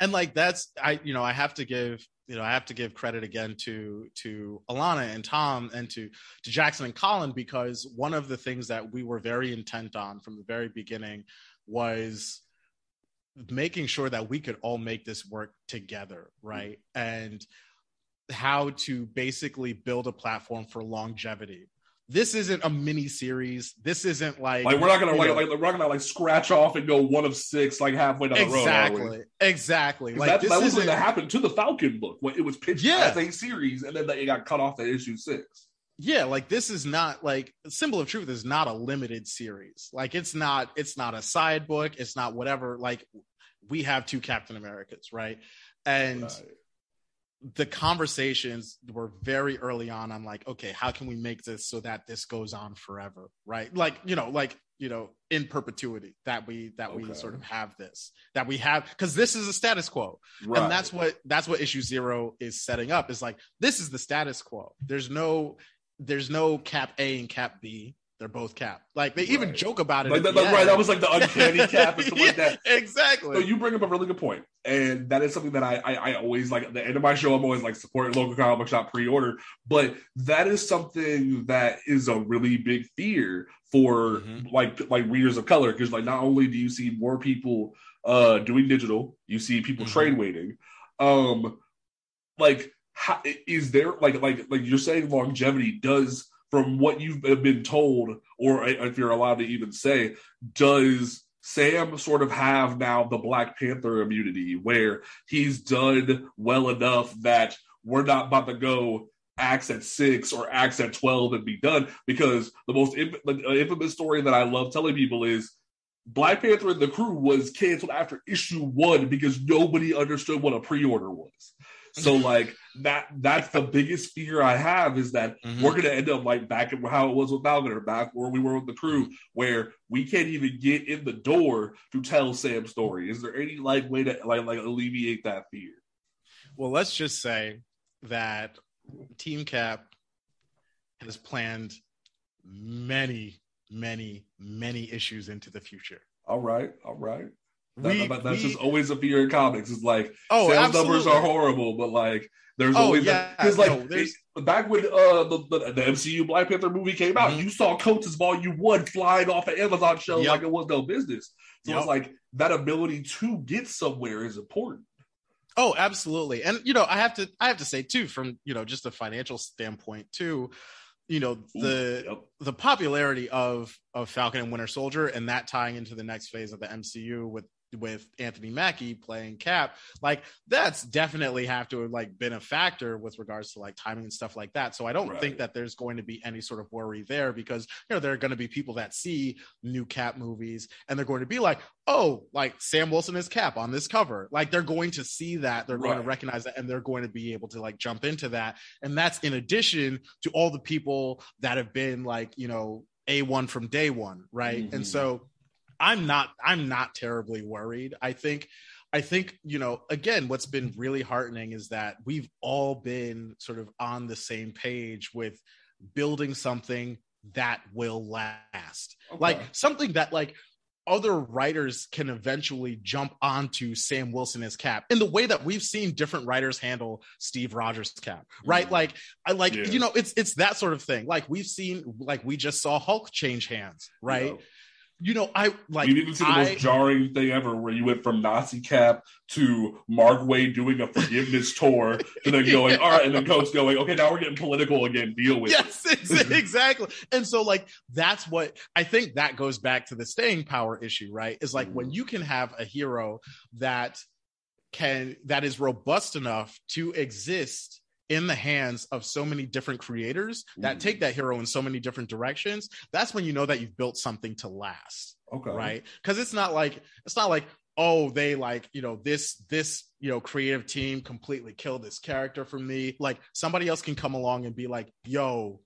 And like that's I you know I have to give you know, I have to give credit again to to Alanna and Tom and to to Jackson and Collin because one of the things that we were very intent on from the very beginning was making sure that we could all make this work together, mm-hmm. right? And how to basically build a platform for longevity this isn't a mini series. This isn't like like we're not gonna like, like, we're not gonna like scratch off and go one of six like halfway down the exactly, road. Exactly, exactly. Like that, that was what happened to the Falcon book when it was pitched yeah. as a series, and then it got cut off at issue six. Yeah, like this is not like Symbol of Truth is not a limited series. Like it's not it's not a side book. It's not whatever. Like we have two Captain Americas, right? And right the conversations were very early on. I'm like, okay, how can we make this so that this goes on forever, right? Like, you know, like you know, in perpetuity that we that okay. we sort of have this that we have because this is a status quo, right. and that's what that's what issue zero is setting up. Is like this is the status quo. There's no there's no cap A and cap B. They're both cap. Like they right. even joke about it. Like that, right, that was like the uncanny cap and stuff yeah, like that. Exactly. So you bring up a really good point, and that is something that I, I, I always like. At the end of my show, I'm always like support local comic book shop pre-order, but that is something that is a really big fear for mm-hmm. like like readers of color because like not only do you see more people uh doing digital, you see people mm-hmm. trade waiting. Um, like how, is there like like like you're saying longevity does from what you've been told, or if you're allowed to even say, does Sam sort of have now the Black Panther immunity where he's done well enough that we're not about to go acts at six or acts at 12 and be done? Because the most infamous story that I love telling people is Black Panther and the crew was canceled after issue one because nobody understood what a pre order was. So like that that's the biggest fear I have is that mm-hmm. we're gonna end up like back at how it was with Malvin or back where we were with the crew, where we can't even get in the door to tell Sam's story. Is there any like way to like like alleviate that fear? Well, let's just say that Team Cap has planned many, many, many issues into the future. All right, all right. We, that, that's we, just always a fear in comics. It's like oh, sales absolutely. numbers are horrible, but like there's oh, always yeah, because like no, it, back when uh the, the, the, MCU Black Panther movie came out, mm-hmm. you saw Coates' Volume One flying off an Amazon shelves yep. like it was no business. So yep. it's like that ability to get somewhere is important. Oh, absolutely. And you know, I have to I have to say too, from you know, just a financial standpoint too, you know, the Ooh, yep. the popularity of of Falcon and Winter Soldier and that tying into the next phase of the MCU with with Anthony Mackie playing Cap, like that's definitely have to have like been a factor with regards to like timing and stuff like that. So I don't right. think that there's going to be any sort of worry there because you know there are going to be people that see new Cap movies and they're going to be like, oh, like Sam Wilson is Cap on this cover. Like they're going to see that, they're right. going to recognize that, and they're going to be able to like jump into that. And that's in addition to all the people that have been like you know a one from day one, right? Mm-hmm. And so I'm not I'm not terribly worried. I think I think, you know, again, what's been really heartening is that we've all been sort of on the same page with building something that will last. Okay. Like something that like other writers can eventually jump onto Sam Wilson as Cap in the way that we've seen different writers handle Steve Rogers Cap, right? Mm-hmm. Like I like yeah. you know it's it's that sort of thing. Like we've seen like we just saw Hulk change hands, right? You know, I like. You didn't see the I, most jarring thing ever, where you went from Nazi Cap to Mark Waid doing a forgiveness tour, to then going, all right, and then Coates going, okay, now we're getting political again. Deal with yes, it. exactly. and so, like, that's what I think that goes back to the staying power issue, right? Is like mm. when you can have a hero that can that is robust enough to exist in the hands of so many different creators that take that hero in so many different directions, that's when you know that you've built something to last. Okay. Right. Cause it's not like, it's not like, oh, they like, you know, this, this, you know, creative team completely killed this character for me. Like somebody else can come along and be like, yo,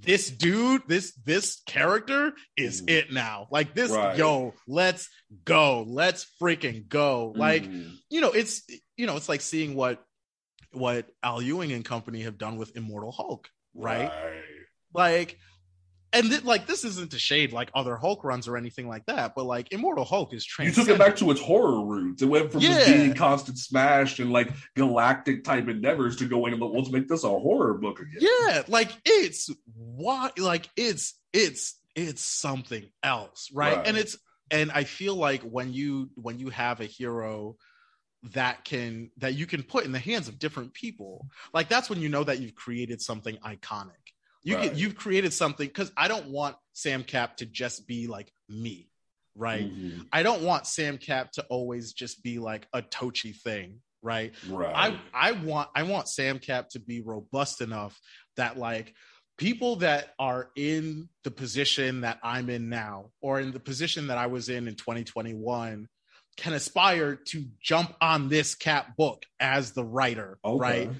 this dude, this this character is mm. it now. Like this, right. yo, let's go. Let's freaking go. Like, mm. you know, it's you know, it's like seeing what what Al Ewing and company have done with Immortal Hulk, right? right. Like, and th- like this isn't to shade like other Hulk runs or anything like that, but like Immortal Hulk is You took it back to its horror roots. It went from yeah. being constant smash and like galactic type endeavors to going, let's make this a horror book again. Yeah, like it's what like it's it's it's something else, right? right? And it's and I feel like when you when you have a hero that can that you can put in the hands of different people. Like that's when you know that you've created something iconic. You right. you've created something because i don't want sam cap to just be like me right? Mm-hmm. i don't want sam cap to always just be like a tochi thing right? Right. I i want i want sam cap to be robust enough that like people that are in the position that i'm in now or in the position that i was in in 2021 can aspire to jump on this cap book as the writer, okay. right?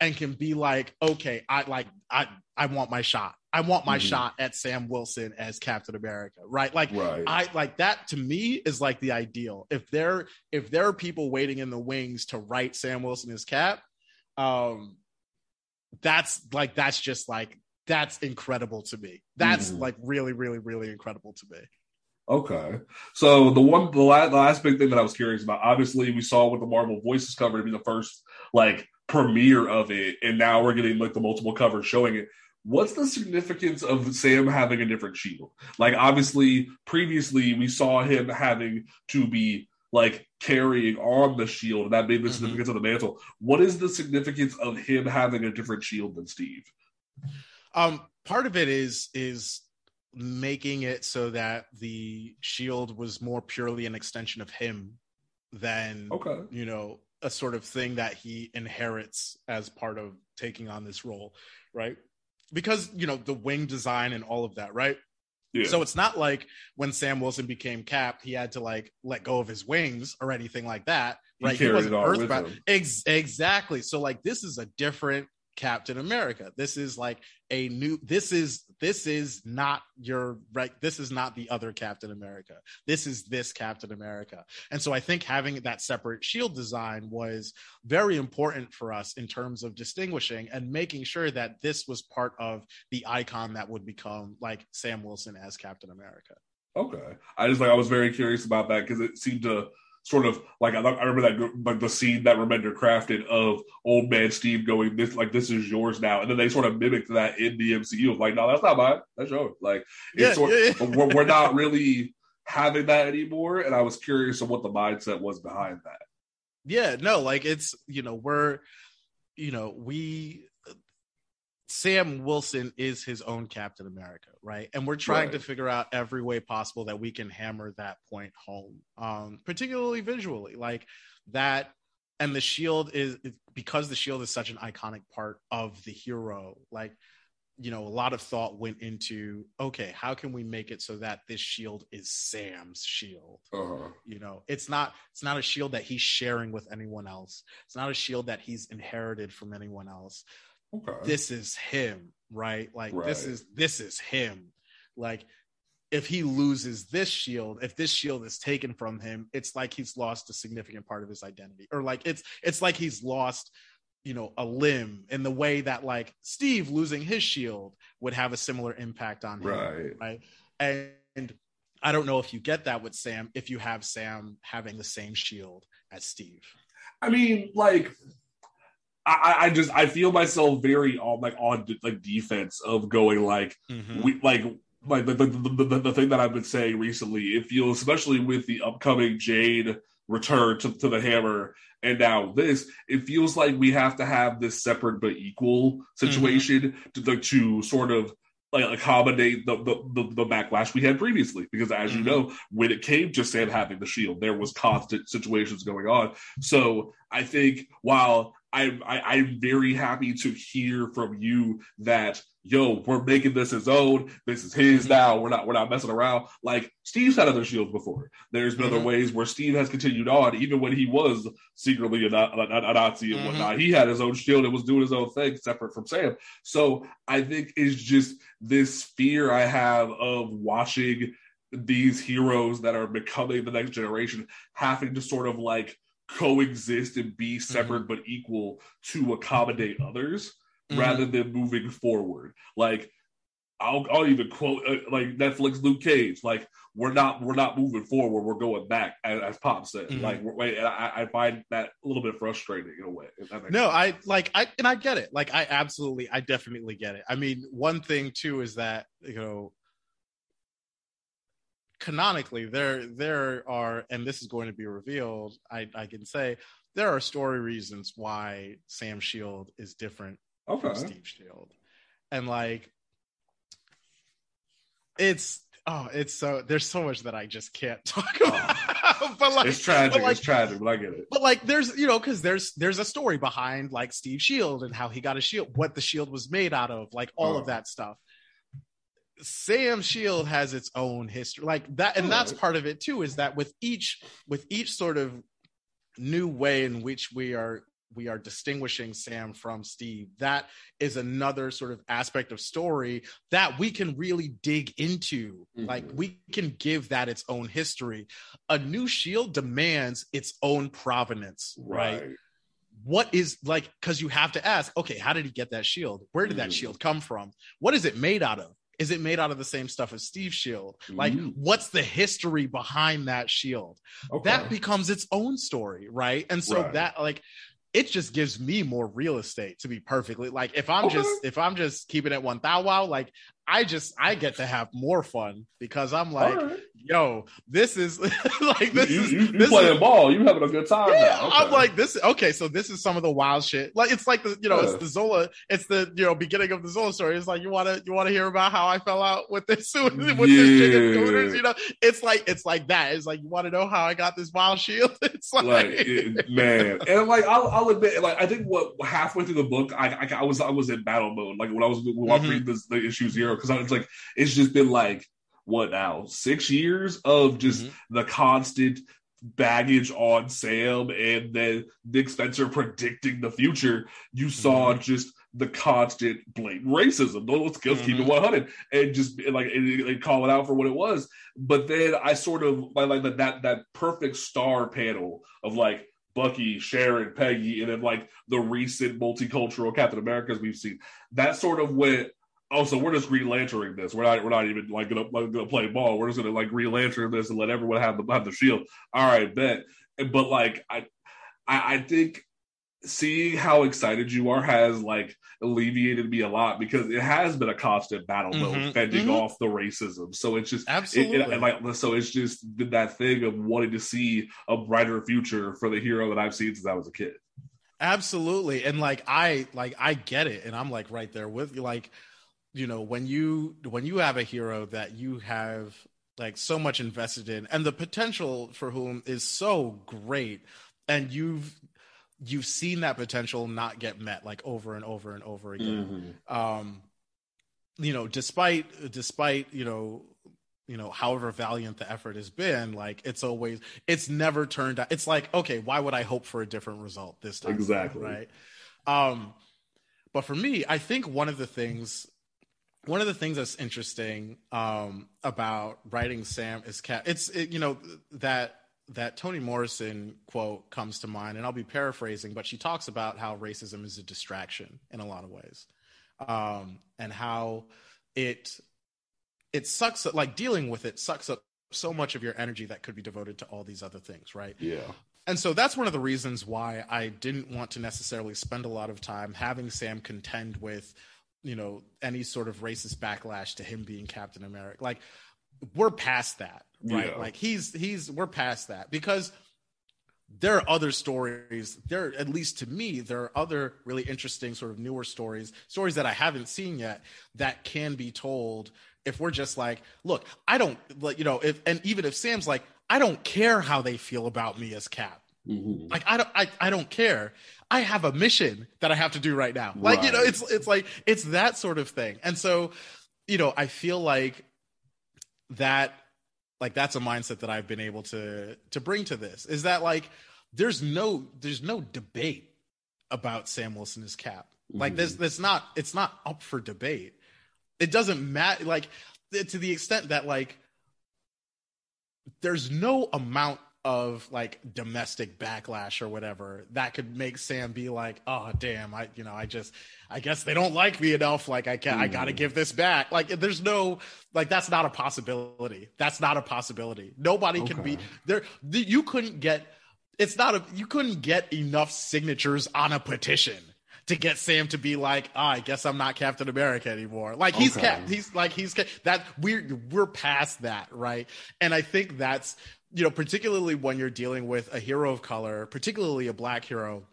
And can be like, okay, I like I I want my shot. I want my mm-hmm. shot at Sam Wilson as Captain America, right? Like right. I like that to me is like the ideal. If there if there are people waiting in the wings to write Sam Wilson as Cap, um that's like that's just like that's incredible to me. That's mm-hmm. like really really really incredible to me. Okay. So the one, the last, the last big thing that I was curious about, obviously we saw with the Marvel Voices cover to be the first like premiere of it, and now we're getting like the multiple covers showing it. What's the significance of Sam having a different shield? Like obviously previously we saw him having to be like carrying on the shield, and that made the mm-hmm. significance of the mantle. What is the significance of him having a different shield than Steve? Um, part of it is is making it so that the shield was more purely an extension of him than okay. you know a sort of thing that he inherits as part of taking on this role right because you know the wing design and all of that right yeah. So it's not like when Sam Wilson became Cap, he had to like let go of his wings or anything like that, right? He, he wasn't earthbound. Ex- exactly. So like this is a different Captain America. This is like a new this is this is not your right this is not the other Captain America. This is this Captain America. And so I think having that separate shield design was very important for us in terms of distinguishing and making sure that this was part of the icon that would become like Sam Wilson as Captain America. Okay. I just like I was very curious about that because it seemed to sort of like I, I remember that like the scene that Remender crafted of old man Steve going this like this is yours now, and then they sort of mimicked that in the MCU. Like, no, that's not mine. That's yours. Like, it's yeah, sort yeah, yeah. We're, we're not really having that anymore. And I was curious of what the mindset was behind that. Yeah, no, like it's you know we're you know we Sam Wilson is his own Captain America, right? And we're trying right. to figure out every way possible that we can hammer that point home, um, particularly visually, like that. And the shield is because the shield is such an iconic part of the hero. Like, you know, a lot of thought went into okay, how can we make it so that this shield is Sam's shield? Uh-huh. You know, it's not it's not a shield that he's sharing with anyone else. It's not a shield that he's inherited from anyone else okay. this is him, right? Like right. this is this is him. Like if he loses this shield, if this shield is taken from him, it's like he's lost a significant part of his identity. Or like it's it's like he's lost, you know, a limb in the way that like Steve losing his shield would have a similar impact on him. Right. Right. And I don't know if you get that with Sam if you have Sam having the same shield as Steve. I mean, like I, I just I feel myself very on like on like defense of going like mm-hmm. we like like the the, the, the, thing that I've been saying recently. It feels especially with the upcoming Jane return to, to the hammer and now this it feels like we have to have this separate but equal situation mm-hmm. to, to sort of like accommodate the, the, the, the, backlash we had previously. Because as mm-hmm. you know, when it came to Sam having the shield, there was constant situations going on. So I think while I, I I'm very happy to hear from you that yo, we're making this his own. This is his mm-hmm. now. We're not we're not messing around. Like Steve's had other shields before. There's been mm-hmm. other ways where Steve has continued on, even when he was secretly a, a, a Nazi and mm-hmm. whatnot. He had his own shield and was doing his own thing, separate from Sam. So I think it's just this fear I have of watching these heroes that are becoming the next generation having to sort of like coexist and be mm-hmm. separate but equal to accommodate others mm-hmm. rather than moving forward. Like I'll, I'll even quote uh, like Netflix Luke Cage. Like we're not we're not moving forward. We're going back, as, as Pop said. Mm-hmm. Like wait, I, I, find that a little bit frustrating in a way. No. I like I and I get it. Like I absolutely, I definitely get it. I mean, one thing too is that you know canonically there there are and this is going to be revealed i i can say there are story reasons why sam shield is different okay. Steve Shield, and like it's oh, it's so there's so much that I just can't talk oh. about. but like it's tragic, like, it's tragic, but I get it. But like there's you know, because there's there's a story behind like Steve Shield and how he got a shield, what the shield was made out of, like all oh. of that stuff. Sam Shield has its own history, like that, and that's part of it too. Is that with each with each sort of new way in which we are we are distinguishing Sam from Steve. That is another sort of aspect of story that we can really dig into. Mm-hmm. Like we can give that its own history. A new shield demands its own provenance, right? right? What is like because you have to ask, okay, how did he get that shield? Where did mm-hmm. that shield come from? What is it made out of? Is it made out of the same stuff as Steve's shield? Like, mm. what's the history behind that shield? Okay. That becomes its own story, right? And so right. that, like, it just gives me more real estate to be perfectly like if I'm okay. just if I'm just keeping it one thou wow, like I just I get to have more fun because I'm like, right. yo, this is like this you, is you, you this playing is, ball, you having a good time. Yeah, okay. I'm like this. Okay, so this is some of the wild shit. Like it's like the you know yeah. it's the Zola, it's the you know beginning of the Zola story. It's like you want to you want to hear about how I fell out with this with yeah. this chicken scooters. You know, it's like it's like that. It's like you want to know how I got this wild shield. It's like, like it, man, and like I'll, I'll admit, like I think what halfway through the book, I I, I was I was in battle mode. Like when I was when mm-hmm. read this, the issue zero because it's like it's just been like what now six years of just mm-hmm. the constant baggage on Sam and then Nick Spencer predicting the future. You saw mm-hmm. just the constant blatant racism. No, let's, let's keep it mm-hmm. 100 and just like and, and, call it out for what it was. But then I sort of like, like that that perfect star panel of like Bucky, Sharon, Peggy, and then like the recent multicultural Captain Americas we've seen. That sort of went oh, so we're just Green Lanterning this. We're not we're not even like gonna, like, gonna play ball. We're just gonna like Green Lantern this and let everyone have the have the shield. All right, bet. But like I I, I think seeing how excited you are has like alleviated me a lot because it has been a constant battle mm-hmm, fending mm-hmm. off the racism. So it's just absolutely it, it, like so it's just that thing of wanting to see a brighter future for the hero that I've seen since I was a kid. Absolutely. And like I like I get it and I'm like right there with you. Like you know when you when you have a hero that you have like so much invested in and the potential for whom is so great and you've you've seen that potential not get met like over and over and over again. Mm-hmm. um you know despite despite you know you know however valiant the effort has been like it's always it's never turned out it's like okay why would i hope for a different result this time exactly. right? Um but for me i think one of the things one of the things that's interesting um, about writing Sam is cat. It's it, you know that that Toni Morrison quote comes to mind, and I'll be paraphrasing, but she talks about how racism is a distraction in a lot of ways, um, and how it it sucks. Like dealing with it sucks up so much of your energy that could be devoted to all these other things, right? Yeah. And so that's one of the reasons why I didn't want to necessarily spend a lot of time having Sam contend with, you know, any sort of racist backlash to him being Captain America. Like we're past that, right? Yeah. Like he's he's we're past that because there are other stories there at least to me there are other really interesting sort of newer stories stories that i haven't seen yet that can be told if we're just like look i don't like you know if and even if sam's like i don't care how they feel about me as cap mm-hmm. like i don't I, I don't care i have a mission that i have to do right now like you know it's it's like it's that sort of thing and so you know i feel like that like that's a mindset that I've been able to to bring to this is that like there's no there's no debate about Sam Wilson as Cap. Like this mm-hmm. that's not it's not up for debate. It doesn't matter like to the extent that like there's no amount of like domestic backlash or whatever that could make Sam be like, oh damn, I you know, I just I guess they don't like me enough. Like I can mm. I gotta give this back. Like there's no like that's not a possibility. That's not a possibility. Nobody okay. can be there. You couldn't get it's not a you couldn't get enough signatures on a petition to get Sam to be like, oh, I guess I'm not Captain America anymore. Like he's okay. cap, he's like he's that we're we're past that, right? And I think that's you know, particularly when you're dealing with a hero of color, particularly a black hero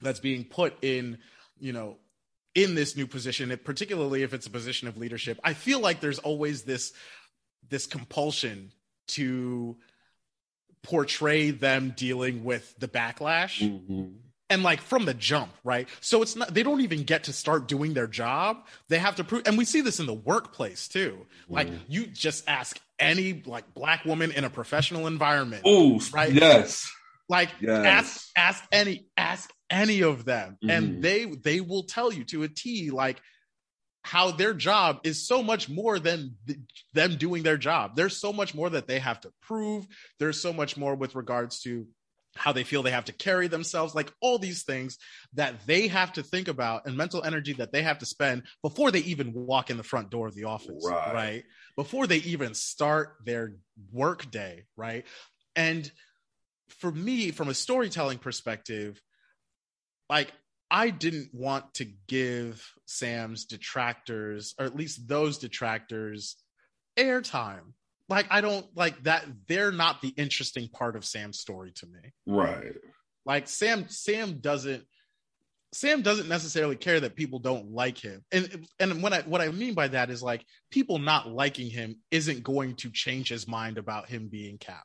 that's being put in, you know, in this new position, particularly if it's a position of leadership, I feel like there's always this this compulsion to portray them dealing with the backlash. Mm-hmm and like from the jump, right? So it's not they don't even get to start doing their job. They have to prove and we see this in the workplace too. Like mm. you just ask any like black woman in a professional environment. Oh, right? Yes. Like yes. ask ask any ask any of them mm. and they they will tell you to a T like how their job is so much more than th- them doing their job. There's so much more that they have to prove. There's so much more with regards to how they feel they have to carry themselves, like all these things that they have to think about and mental energy that they have to spend before they even walk in the front door of the office, right? right? Before they even start their work day, right? And for me, from a storytelling perspective, like I didn't want to give Sam's detractors, or at least those detractors, airtime like I don't like that they're not the interesting part of Sam's story to me. Right. Like Sam Sam doesn't Sam doesn't necessarily care that people don't like him. And and what I what I mean by that is like people not liking him isn't going to change his mind about him being Cap.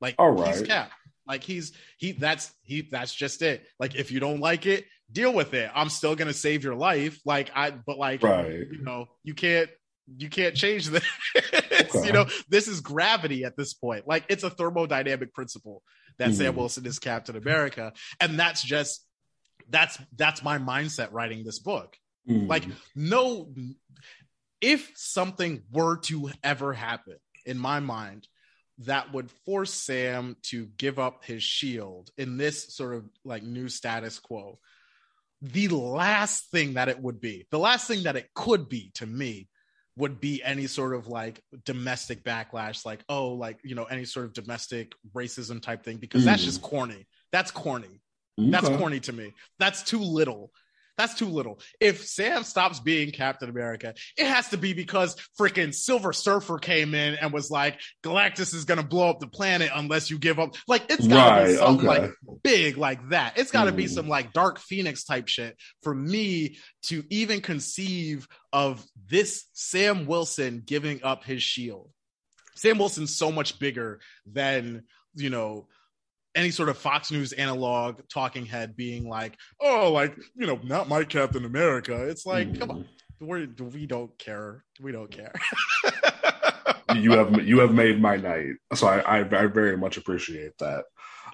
Like All right. he's Cap. Like he's he that's he that's just it. Like if you don't like it, deal with it. I'm still gonna save your life. Like I but like right. you know, you can't you can't change this. Okay. You know, this is gravity at this point. Like it's a thermodynamic principle that mm. Sam mm-hmm. Wilson is Captain America, and that's just that's that's my mindset writing this book. Mm. Like no, if something were to ever happen in my mind that would force Sam to give up his shield in this sort of like new status quo. The last thing that it would be, the last thing that it could be to me would be any sort of like domestic backlash, like, oh, like, you know, any sort of domestic racism type thing, because mm. that's just corny. That's corny. Okay. That's corny to me. That's too little. That's too little. If Sam stops being Captain America, it has to be because freaking Silver Surfer came in and was like, Galactus is gonna blow up the planet unless you give up. Like it's gotta right, be something okay. like big like that. It's gotta mm. be some like Dark Phoenix type shit for me to even conceive of this Sam Wilson giving up his shield. Sam Wilson's so much bigger than you know any sort of Fox News analog talking head being like, "Oh, like you know, not my Captain America." It's like, mm. come on, mm-hmm. we're, we don't care. We don't care. you have you have made my night, so I, I, I very much appreciate that.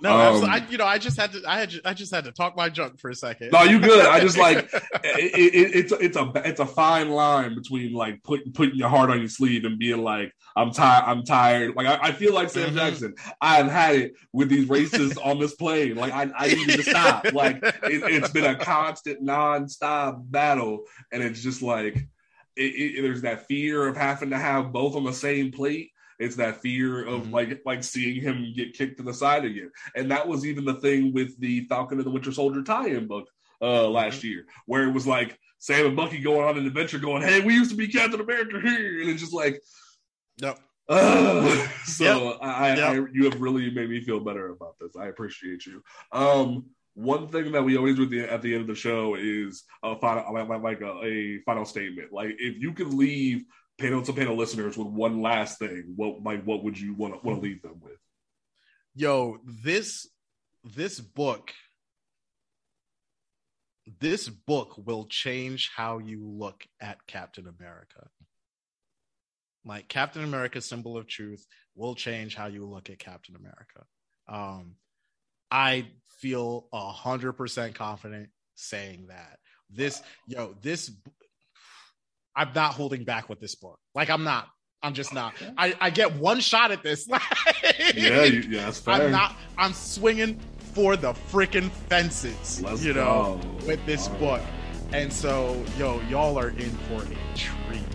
No, um, I, you know, I just had to, I had, I just had to talk my junk for a second. No, you good. I just like it, it, it's, it's a, it's a fine line between like putting, putting your heart on your sleeve and being like, I'm tired, I'm tired. Like I, I feel like Sam mm-hmm. Jackson. I've had it with these races on this plane. Like I, I need to stop. Like it, has been a constant, nonstop battle, and it's just like, it, there's that fear of having to have both on the same plate It's that fear of mm-hmm. like like seeing him get kicked to the side again. And that was even the thing with the Falcon and the Winter Soldier tie-in book uh mm-hmm. last year, where it was like Sam and Bucky going on an adventure, going, "Hey, we used to be Captain America here," and it's just like, Yep. Uh, so yep. I, yep. I, you have really made me feel better about this. I appreciate you. Um, one thing that we always do at the, at the end of the show is a final, like, like a, a, final statement. Like, if you could leave panel to panel listeners with one last thing, what like what would you want to want to leave them with? Yo, this this book this book will change how you look at Captain America. Like Captain America, symbol of truth, will change how you look at Captain America. Um, I feel a hundred percent confident saying that this, yo, this, I'm not holding back with this book. Like I'm not. I'm just not. I, I get one shot at this. yeah, you, yeah, that's fair. I'm not. I'm swinging for the freaking fences. Let's you know, go. with this All book. Right. And so, yo, y'all are in for a treat